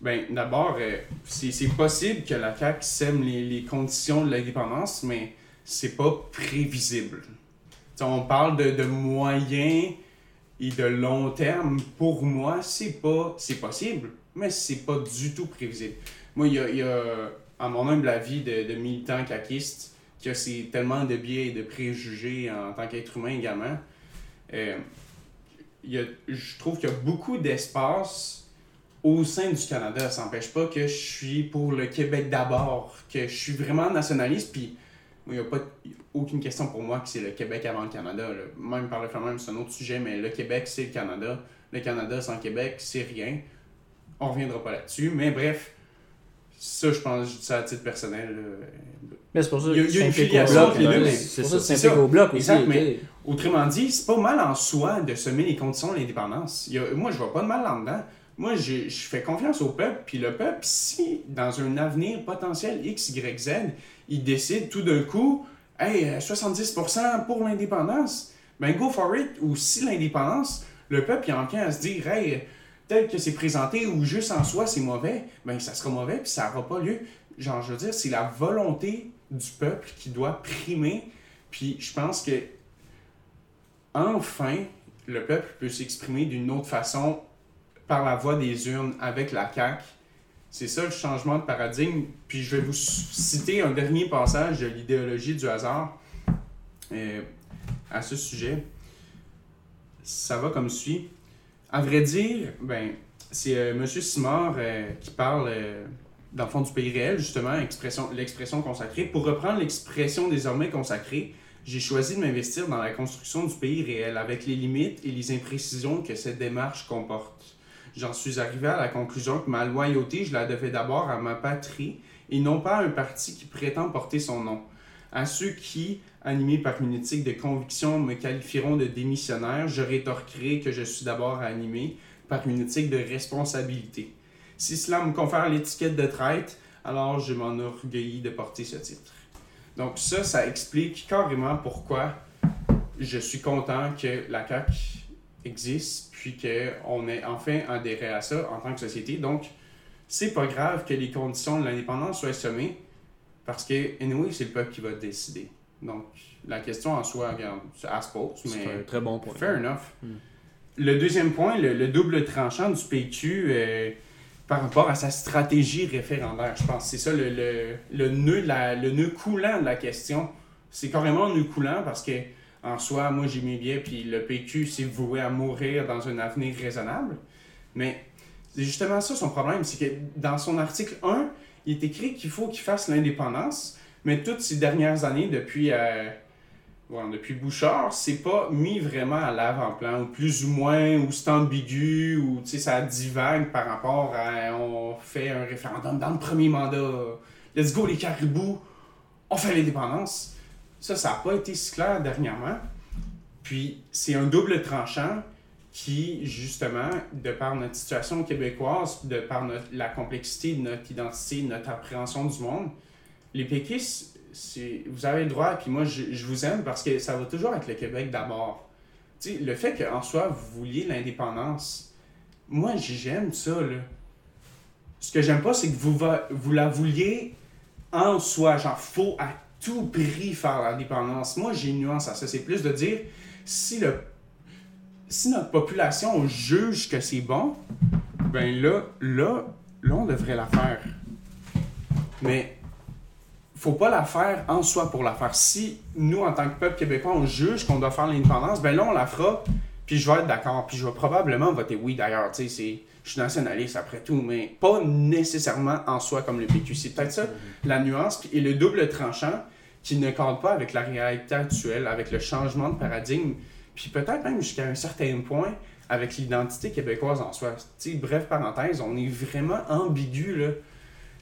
ben, d'abord, c'est possible que la CAQ sème les, conditions de l'indépendance, mais c'est pas prévisible. T'sais, on parle de, de moyens et de long terme. Pour moi, c'est pas possible, mais c'est pas du tout prévisible. Moi, il y a, a, à mon humble avis de, de militant caquiste, que c'est tellement de biais et de préjugés en tant qu'être humain également. Euh, y a- je trouve qu'il y a beaucoup d'espace au sein du Canada. Ça n'empêche pas que je suis pour le Québec d'abord, que je suis vraiment nationaliste, puis il n'y a pas aucune question pour moi que c'est le Québec avant le Canada. Même par le fait même, c'est un autre sujet, mais le Québec, c'est le Canada. Le Canada sans Québec, c'est rien. On reviendra pas là-dessus, mais bref, ça, je pense, je dis ça à titre personnel. là. Mais c'est pour ça que au entre bloc. C'est pour c'est ça que tu t'impliques au bloc aussi. Exact, mais-. Autrement dit, c'est pas mal en soi de semer les conditions de l'indépendance. Moi, je vois pas de mal là-dedans. Moi, je, je fais confiance au peuple, puis le peuple, si dans un avenir potentiel X, Y, Z, il décide tout d'un coup, hey, euh, 70% pour l'indépendance, ben go for it. Ou si l'indépendance, le peuple il en vient à se dire, hey, tel que c'est présenté ou juste en soi c'est mauvais, ben ça sera mauvais puis ça n'aura pas lieu. Genre, je veux dire, c'est la volonté du peuple qui doit primer. Puis je pense que enfin, le peuple peut s'exprimer d'une autre façon par la voie des urnes avec la CAQ. C'est ça le changement de paradigme. Puis je vais vous citer un dernier passage de l'idéologie du hasard euh, à ce sujet. Ça va comme suit. À vrai dire, ben, c'est euh, M. Simard euh, qui parle, euh, dans le fond, du pays réel, justement, expression- l'expression consacrée. Pour reprendre l'expression désormais consacrée, j'ai choisi de m'investir dans la construction du pays réel, avec les limites et les imprécisions que cette démarche comporte. J'en suis arrivé à la conclusion que ma loyauté, je la devais d'abord à ma patrie et non pas à un parti qui prétend porter son nom. À ceux qui, animés par une éthique de conviction, me qualifieront de démissionnaire, je rétorquerai que je suis d'abord animé par une éthique de responsabilité. Si cela me confère l'étiquette de traître, alors je m'enorgueillis de porter ce titre. Donc ça, ça explique carrément pourquoi je suis content que la CAQ existe, puis qu'on ait enfin adhéré à ça en tant que société. Donc, c'est pas grave que les conditions de l'indépendance soient sommées, parce que, anyway, c'est le peuple qui va décider. Donc, la question en soi, regarde, elle se pose, C'est mais un très bon point. fair enough. Mm. Le deuxième point, le, le double tranchant du PQ euh, par rapport à sa stratégie référendaire, je pense. C'est ça le, le, le nœud la- le nœud coulant de la question. C'est carrément un nœud coulant parce que, en soi, moi j'ai mes biais, puis le PQ s'est voué à mourir dans un avenir raisonnable. Mais c'est justement ça son problème, c'est que dans son article 1, il est écrit qu'il faut qu'il fasse l'indépendance, mais toutes ces dernières années, depuis, euh, bon, depuis Bouchard, c'est pas mis vraiment à l'avant-plan, ou plus ou moins, ou c'est ambigu, ou ça divague par rapport à on fait un référendum dans le premier mandat, let's go les caribous, on fait l'indépendance. Ça, ça n'a pas été si clair dernièrement. Puis, c'est un double tranchant qui, justement, de par notre situation québécoise, de par notre- la complexité de notre identité, de notre appréhension du monde, les péquistes, vous avez le droit, puis moi, je, vous aime parce que ça va toujours avec le Québec d'abord. Le fait qu'en soi, vous vouliez l'indépendance, moi, j'aime ça, là. Ce que j'aime pas, c'est que vous la vouliez en soi. Genre, faut à tout prix faire l'indépendance. Moi, j'ai une nuance à ça. C'est plus de dire, si le si notre population juge que c'est bon, ben là, là, là, on devrait la faire. Mais faut pas la faire en soi pour la faire. Si nous, en tant que peuple québécois, on juge qu'on doit faire l'indépendance, ben là, on la fera, puis je vais être d'accord, puis je vais probablement voter oui d'ailleurs. Je suis nationaliste après tout, mais pas nécessairement en soi comme le PQ. C'est peut-être ça la nuance et le double tranchant qui ne cadre pas avec la réalité actuelle, avec le changement de paradigme, puis peut-être même jusqu'à un certain point avec l'identité québécoise en soi. Bref parenthèse, on est vraiment ambigu là.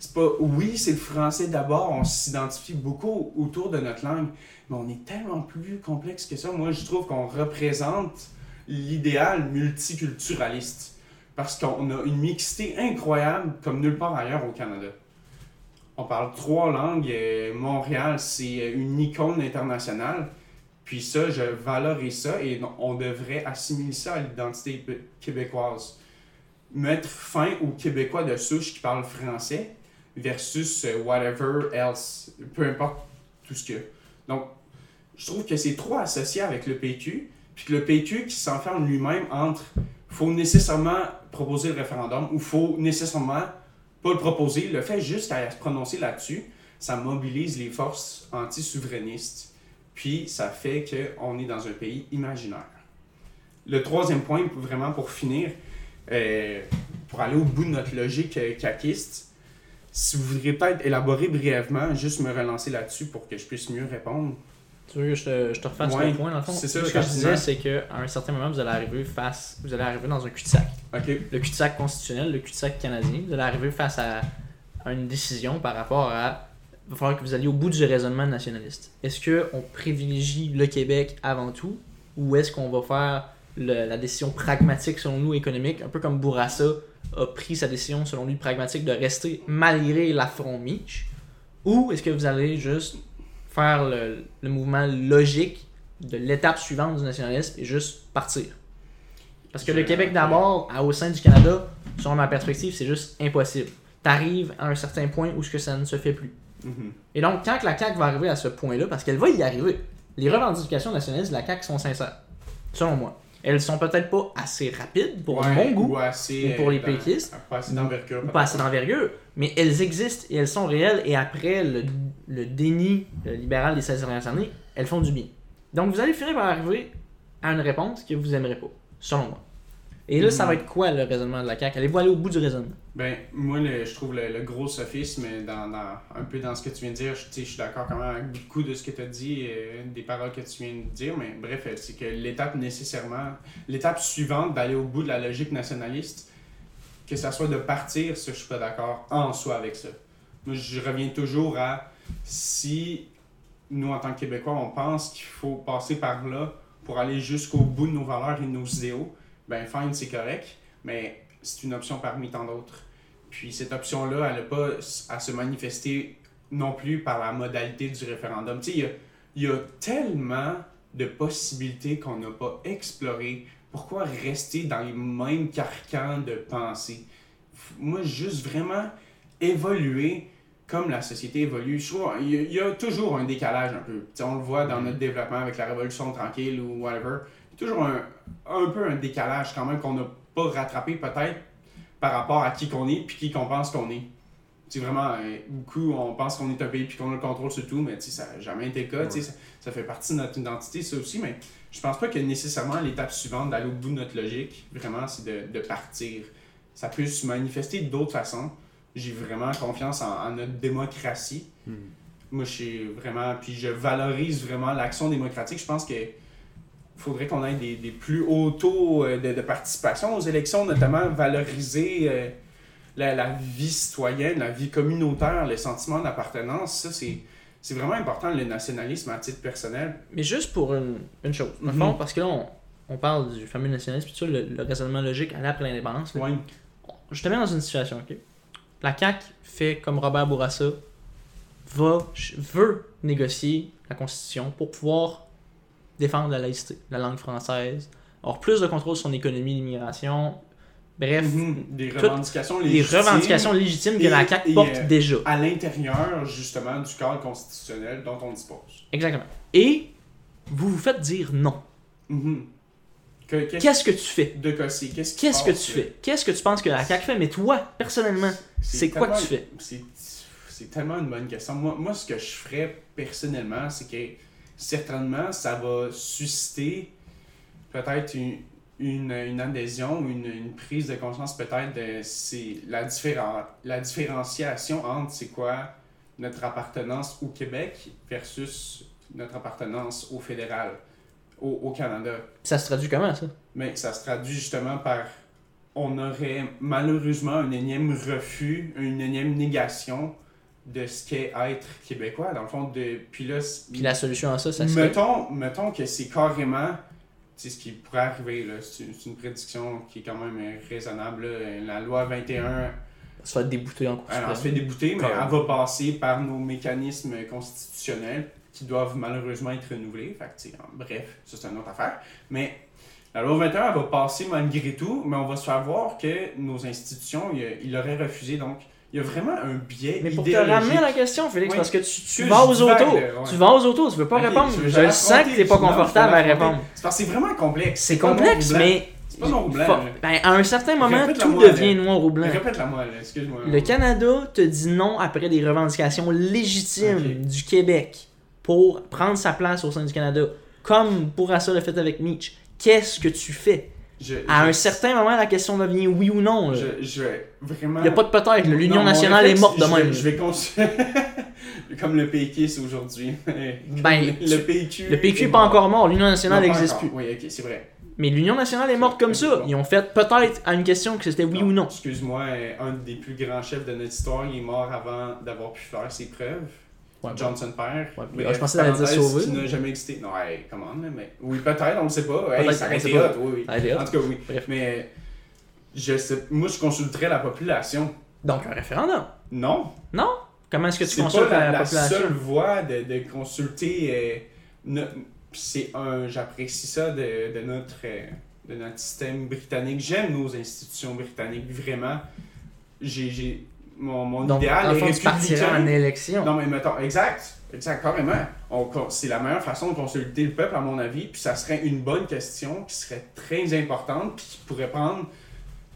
C'est pas oui, c'est le français d'abord, on s'identifie beaucoup autour de notre langue, mais on est tellement plus complexe que ça. Moi, je trouve qu'on représente l'idéal multiculturaliste parce qu'on a une mixité incroyable comme nulle part ailleurs au Canada. On parle trois langues. euh, Montréal, c'est une icône internationale. Puis ça, je valorise ça et on devrait assimiler ça à l'identité bé- québécoise. Mettre fin aux Québécois de souche qui parlent français versus euh, whatever else, peu importe tout ce qu'il y a. Donc, je trouve que c'est trop associé avec le PQ, puis que le PQ qui s'enferme lui-même entre faut nécessairement proposer le référendum ou faut nécessairement pas le proposer, le fait juste à se prononcer là-dessus, ça mobilise les forces anti-souverainistes, puis ça fait qu'on est dans un pays imaginaire. Le troisième point, vraiment pour finir, euh, pour aller au bout de notre logique euh, caquiste, si vous voudriez peut-être élaborer brièvement, juste me relancer là-dessus pour que je puisse mieux répondre. Tu veux que je te, je te refasse Ouais, le point dans le fond? c'est ça, Ce que je disais, c'est qu'à un certain moment, vous allez arriver face. Vous allez arriver dans un cul-de-sac. OK. Le cul-de-sac constitutionnel, le cul-de-sac canadien. Vous allez arriver face à, à une décision par rapport à. Il va falloir que vous alliez au bout du raisonnement nationaliste. Est-ce qu'on privilégie le Québec avant tout ou est-ce qu'on va faire le- la décision pragmatique, selon nous, économique, un peu comme Bourassa a pris sa décision, selon lui, pragmatique de rester malgré l'affront Mitch Ou est-ce que vous allez juste faire le, le mouvement logique de l'étape suivante du nationalisme et juste partir? Parce que le Québec d'abord, au sein du Canada, selon ma perspective, c'est juste impossible. T'arrives à un certain point où ce que ça ne se fait plus. Mhm. Et donc, quand la CAQ va arriver à ce point-là, parce qu'elle va y arriver, les revendications nationalistes de la CAQ sont sincères, selon moi. Elles sont peut-être pas assez rapides pour Ouais, mon goût, Ou assez, ou pour euh, les dans- péquistes. Pas assez d'envergure. ou pas assez d'envergure, mais elles existent et elles sont réelles, et après le, le déni euh, libéral des 16 dernières années, elles font du bien. Donc, vous allez finir par arriver à une réponse que vous aimerez pas, selon moi. Et là, ça va être quoi le raisonnement de la CAQ? Allez-vous aller au bout du raisonnement? Ben, moi, le- je trouve le, le gros sophisme dans, dans- un peu dans ce que tu viens de dire. Je, tu sais, je suis d'accord quand même avec beaucoup de ce que tu as dit, euh, des paroles que tu viens de dire, mais bref, euh, c'est que l'étape nécessairement, l'étape suivante d'aller au bout de la logique nationaliste, que ça soit de partir, ça, je suis pas d'accord en soi avec ça. Moi, je reviens toujours à si nous, en tant que Québécois, on pense qu'il faut passer par là pour aller jusqu'au bout de nos valeurs et de nos idéaux, ben fine, c'est correct, mais c'est une option parmi tant d'autres. Puis cette option-là, elle n'a pas à se manifester non plus par la modalité du référendum. Tu sais, il y a, il y a tellement de possibilités qu'on n'a pas explorées. Pourquoi rester dans les mêmes carcans de pensée? Moi, juste vraiment évoluer comme la société évolue. Je trouve il y, a, il y a toujours un décalage un peu. Tu sais, on le voit dans notre développement avec la révolution tranquille ou whatever. Il y a toujours un, un peu un décalage quand même qu'on n'a pas rattrapé peut-être par rapport à qui qu'on est puis qui qu'on pense qu'on est. C'est vraiment, euh, beaucoup, on pense qu'on est un pays puis qu'on a le contrôle sur tout, mais tu ça n'a jamais été le cas. tu sais, Ça, ça fait partie de notre identité, ça aussi, mais je pense pas que nécessairement l'étape suivante d'aller au bout de notre logique, vraiment, c'est de, de partir. Ça peut se manifester d'autres façons. J'ai vraiment confiance en, en notre démocratie. Hmm. Moi, je suis vraiment. Puis je valorise vraiment l'action démocratique. Je pense que faudrait qu'on ait des, des plus hauts taux euh, de, de participation aux élections, notamment valoriser euh, la, la vie citoyenne, la vie communautaire, le sentiment d'appartenance. Ça, c'est. C'est vraiment important, le nationalisme à titre personnel. Mais juste pour une, une chose, fond, parce que là, on, on parle du fameux nationalisme, puis le, le raisonnement logique aller après l'indépendance. Ouais. Je te mets dans une situation, ok? La CAQ fait comme Robert Bourassa, va, veut négocier la Constitution pour pouvoir défendre la laïcité, la langue française, avoir plus de contrôle sur son économie, l'immigration, bref, Mhm. Des revendications légitimes revendications légitimes que et- la CAQ porte euh, déjà. à l'intérieur, justement, du cadre constitutionnel dont on dispose. Exactement. Et vous vous faites dire non. Mhm. Que- Qu'est-ce que tu fais? de Cossé? Qu'est-ce que tu fais? Qu'est-ce que tu penses que la CAQ fait? Mais toi, personnellement, c'est quoi que tu fais? C'est c'est tellement une bonne question. Moi, moi, ce que je ferais personnellement, c'est que certainement, ça va susciter peut-être une, une, une adhésion, une, une prise de conscience peut-être de c'est la, différen- la différenciation entre c'est quoi notre appartenance au Québec versus notre appartenance au fédéral, au, au Canada. Ça se traduit comment, ça? Mais ça se traduit justement par on aurait malheureusement un énième refus, une énième négation de ce qu'est être québécois. Dans le fond, de, puis là, Puis la solution à ça, ça serait... mettons, mettons que c'est carrément c'est ce qui pourrait arriver. là. C'est une, prédiction qui est quand même raisonnable. là. La loi 21, se faire débouter en cours elle en se fait débouter, mais elle va passer par nos mécanismes constitutionnels qui doivent malheureusement être renouvelés. Fait que, bref, ça c'est une autre affaire. Mais la loi 21 elle va passer malgré tout, mais on va se faire voir que nos institutions, il, il aurait refusé. Donc, il y a vraiment un biais Mais pour te ramener à la question, Félix, Oui. parce que tu, vas aux autos. ouais. Tu vas aux autos, tu veux pas répondre. je le sens que t'es pas confortable à répondre. C'est parce que c'est vraiment complexe. C'est complexe, mais... C'est pas noir ou blanc. Fa-. Ben, à un certain moment, tout devient noir ou blanc. Répète-la moi, excuse-moi. Le Canada te dit non après des revendications légitimes du Québec pour prendre sa place au sein du Canada, comme Bourassa l'a fait avec Mitch. Qu'est-ce que tu fais? Je- À je- un certain moment, la question devient oui ou non. là. Je, je vais vraiment. Il n'y a pas de peut-être. L'Union nationale est morte de je vais- même. Je vais cons- (laughs) Comme le PQ aujourd'hui. Ben, le PQ. Le PQ est n'est pas mort. encore mort, l'Union nationale n'existe plus. Oui, ok, c'est vrai. Mais l'Union nationale est morte comme ça. Ils ont fait peut-être à une question que c'était oui ou non. Excuse-moi, euh, un des plus grands chefs de notre histoire, il est mort avant d'avoir pu faire ses preuves. Ouais, Johnson père. Ouais, Bref, ah, je pensais que t'allais dire sauvé. Qui n'a jamais existé. Non, hey, comment, là, mais. Oui, peut-être, on ne sait pas. Hey, ça on aurait été pas. hot, oui, oui. En tout cas, oui. Bref. Mais. Je sais, moi, je consulterais la population. Donc, un référendum. Non. Non? Comment est-ce que tu C'est consultes la, la, la population? seule voie de, de consulter. euh, c'est un. J'apprécie ça de, de notre. euh, de notre système britannique. J'aime nos institutions britanniques, vraiment. J'ai. Mon, mon Donc, idéal en est républicain. en élection. Non, mais mettons, exact, exact, carrément. C'est la meilleure façon de consulter le peuple, à mon avis, puis ça serait une bonne question qui serait très importante, puis qui pourrait prendre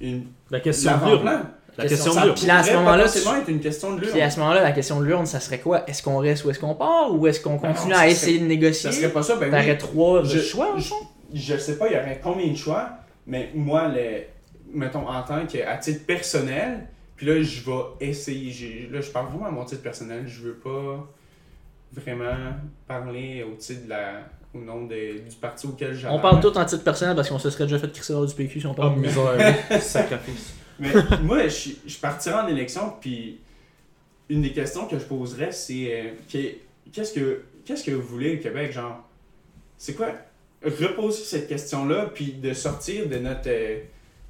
une La question de l'urne. l'avant-plan. La question Ça, de l'urne. puis là, à ce pourrait moment-là, être une question de Puis l'urne. à ce moment-là, la question de l'urne, ça serait quoi? Est-ce qu'on reste ou est-ce qu'on part? Ou est-ce qu'on continue non, à essayer serait- de négocier? Ça serait pas ça, ben T'aurais oui. trois Je- choix, au je- fond? Je sais pas, il y aurait combien de choix, mais moi, le, mettons, en tant qu'à titre personnel, puis là, je vais essayer, là, je parle vraiment à mon titre personnel, je veux pas vraiment parler au titre de la, au nom de- du parti auquel j'adhère. On parle tout en titre personnel parce qu'on se serait déjà fait crisser du PQ si on Oh, parle de misère. (laughs) Sacrifice. Mais moi, je, je partirais en élection, puis une des questions que je poserais, c'est euh, que- qu'est-ce que qu'est-ce que vous voulez, le Québec, genre? C'est quoi? Reposer cette question-là, puis de sortir de notre, euh,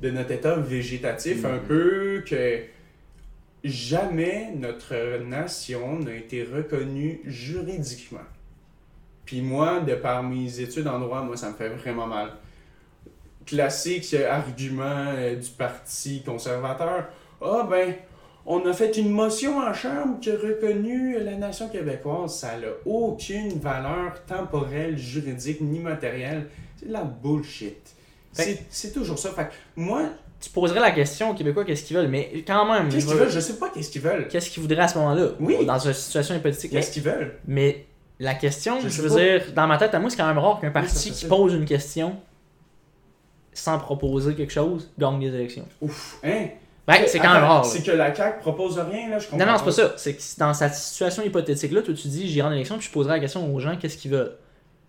de notre état végétatif un Mhm. peu, que jamais notre nation n'a été reconnue juridiquement. Puis moi, de par mes études en droit, moi, ça me fait vraiment mal classique euh, argument euh, du Parti conservateur. Ah ben, on a fait une motion en chambre qui a reconnu la nation québécoise. Ça n'a aucune valeur temporelle, juridique ni matérielle. C'est de la bullshit. C'est c'est toujours ça. Fait que moi, Tu poserais la question aux Québécois qu'est-ce qu'ils veulent, mais quand même, qu'est-ce qu'ils veulent? Je sais pas qu'est-ce qu'ils veulent. qu'est-ce qu'ils voudraient à ce moment-là? Oui. Dans une situation hypothétique. Qu'est-ce qu'ils veulent? Mais la question, Je veux pas. dire, dans ma tête, à moi, c'est quand même rare qu'un parti qui pose une question sans proposer quelque chose gagne des élections. Ouf, hein? Ben, c'est quand même rare. C'est que la CAQ propose rien, là, je comprends Non, non, c'est pas ça. C'est que dans cette situation hypothétique-là, toi, tu dis, j'irai en élection, puis je poserai la question aux gens qu'est-ce qu'ils veulent?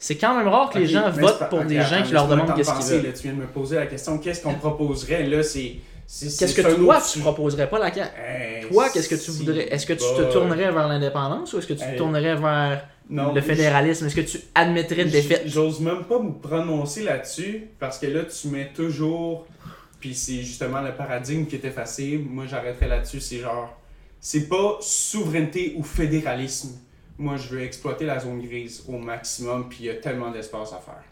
C'est quand même rare que les gens votent pas- pour des attends, gens qui leur demandent qu'est-ce qu'ils veulent. là, tu viens de me poser la question, qu'est-ce qu'on proposerait là C'est. Qu'est-ce que toi, tu proposerais pas la? Hey, Toi, qu'est-ce que tu voudrais? Est-ce que tu te tournerais vers l'indépendance ou est-ce que tu te tournerais vers Non, le fédéralisme? Est-ce que tu admettrais de défaite? J'ose même pas me prononcer là-dessus parce que là, tu mets toujours. Puis c'est justement le paradigme qui est effacé. Moi, j'arrêterais là-dessus. C'est genre. C'est pas souveraineté ou fédéralisme. Moi, je veux exploiter la zone grise au maximum. Puis il y a tellement d'espace à faire.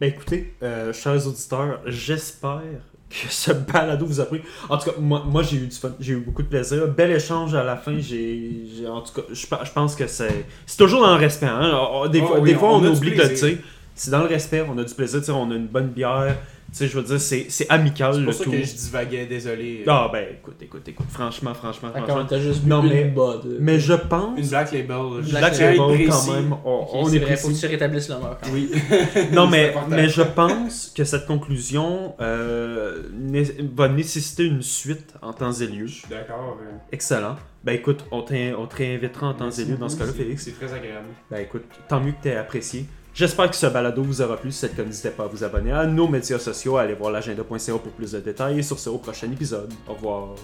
Ben écoutez, euh, chers auditeurs, j'espère que (laughs) ce balado vous a plu. En tout cas, moi, moi j'ai eu du fun, j'ai eu beaucoup de plaisir. Bel échange à la fin. J'ai, en tout cas, je, pe- je pense que c'est, c'est toujours dans le respect. Hein? On- Des, Oh, fois, oui, des fois, on on, a du oublie de le plaisir. dire. C'est dans le respect, on a du plaisir. On a une bonne bière. Tu sais, je veux dire, c'est, c'est amical C'est le pour ça tout. que je divaguais, désolé. Ah ben écoute, écoute, écoute. Franchement, franchement, franchement. t'as juste Non, mais- une. Mais je pense. Une Black Label. Black Black Label, quand même, on, Ok, on c'est est vrai, faut que tu rétablisses l'honneur quand même. (laughs) Oui. Non, C'est mais, mais je pense que cette conclusion euh, né- va nécessiter une suite en temps et lieu. Je suis d'accord. euh, Excellent. Ben écoute, on, on te réinvitera en temps et lieu dans ce cas-là, c'est- Félix. C'est très agréable. Ben écoute, tant mieux que tu aies apprécié. J'espère que ce balado vous aura plu. Si c'est le cas, n'hésitez pas à vous abonner à nos médias sociaux, à aller voir l'agenda.ca pour plus de détails. Et sur ce, au prochain épisode. Au revoir.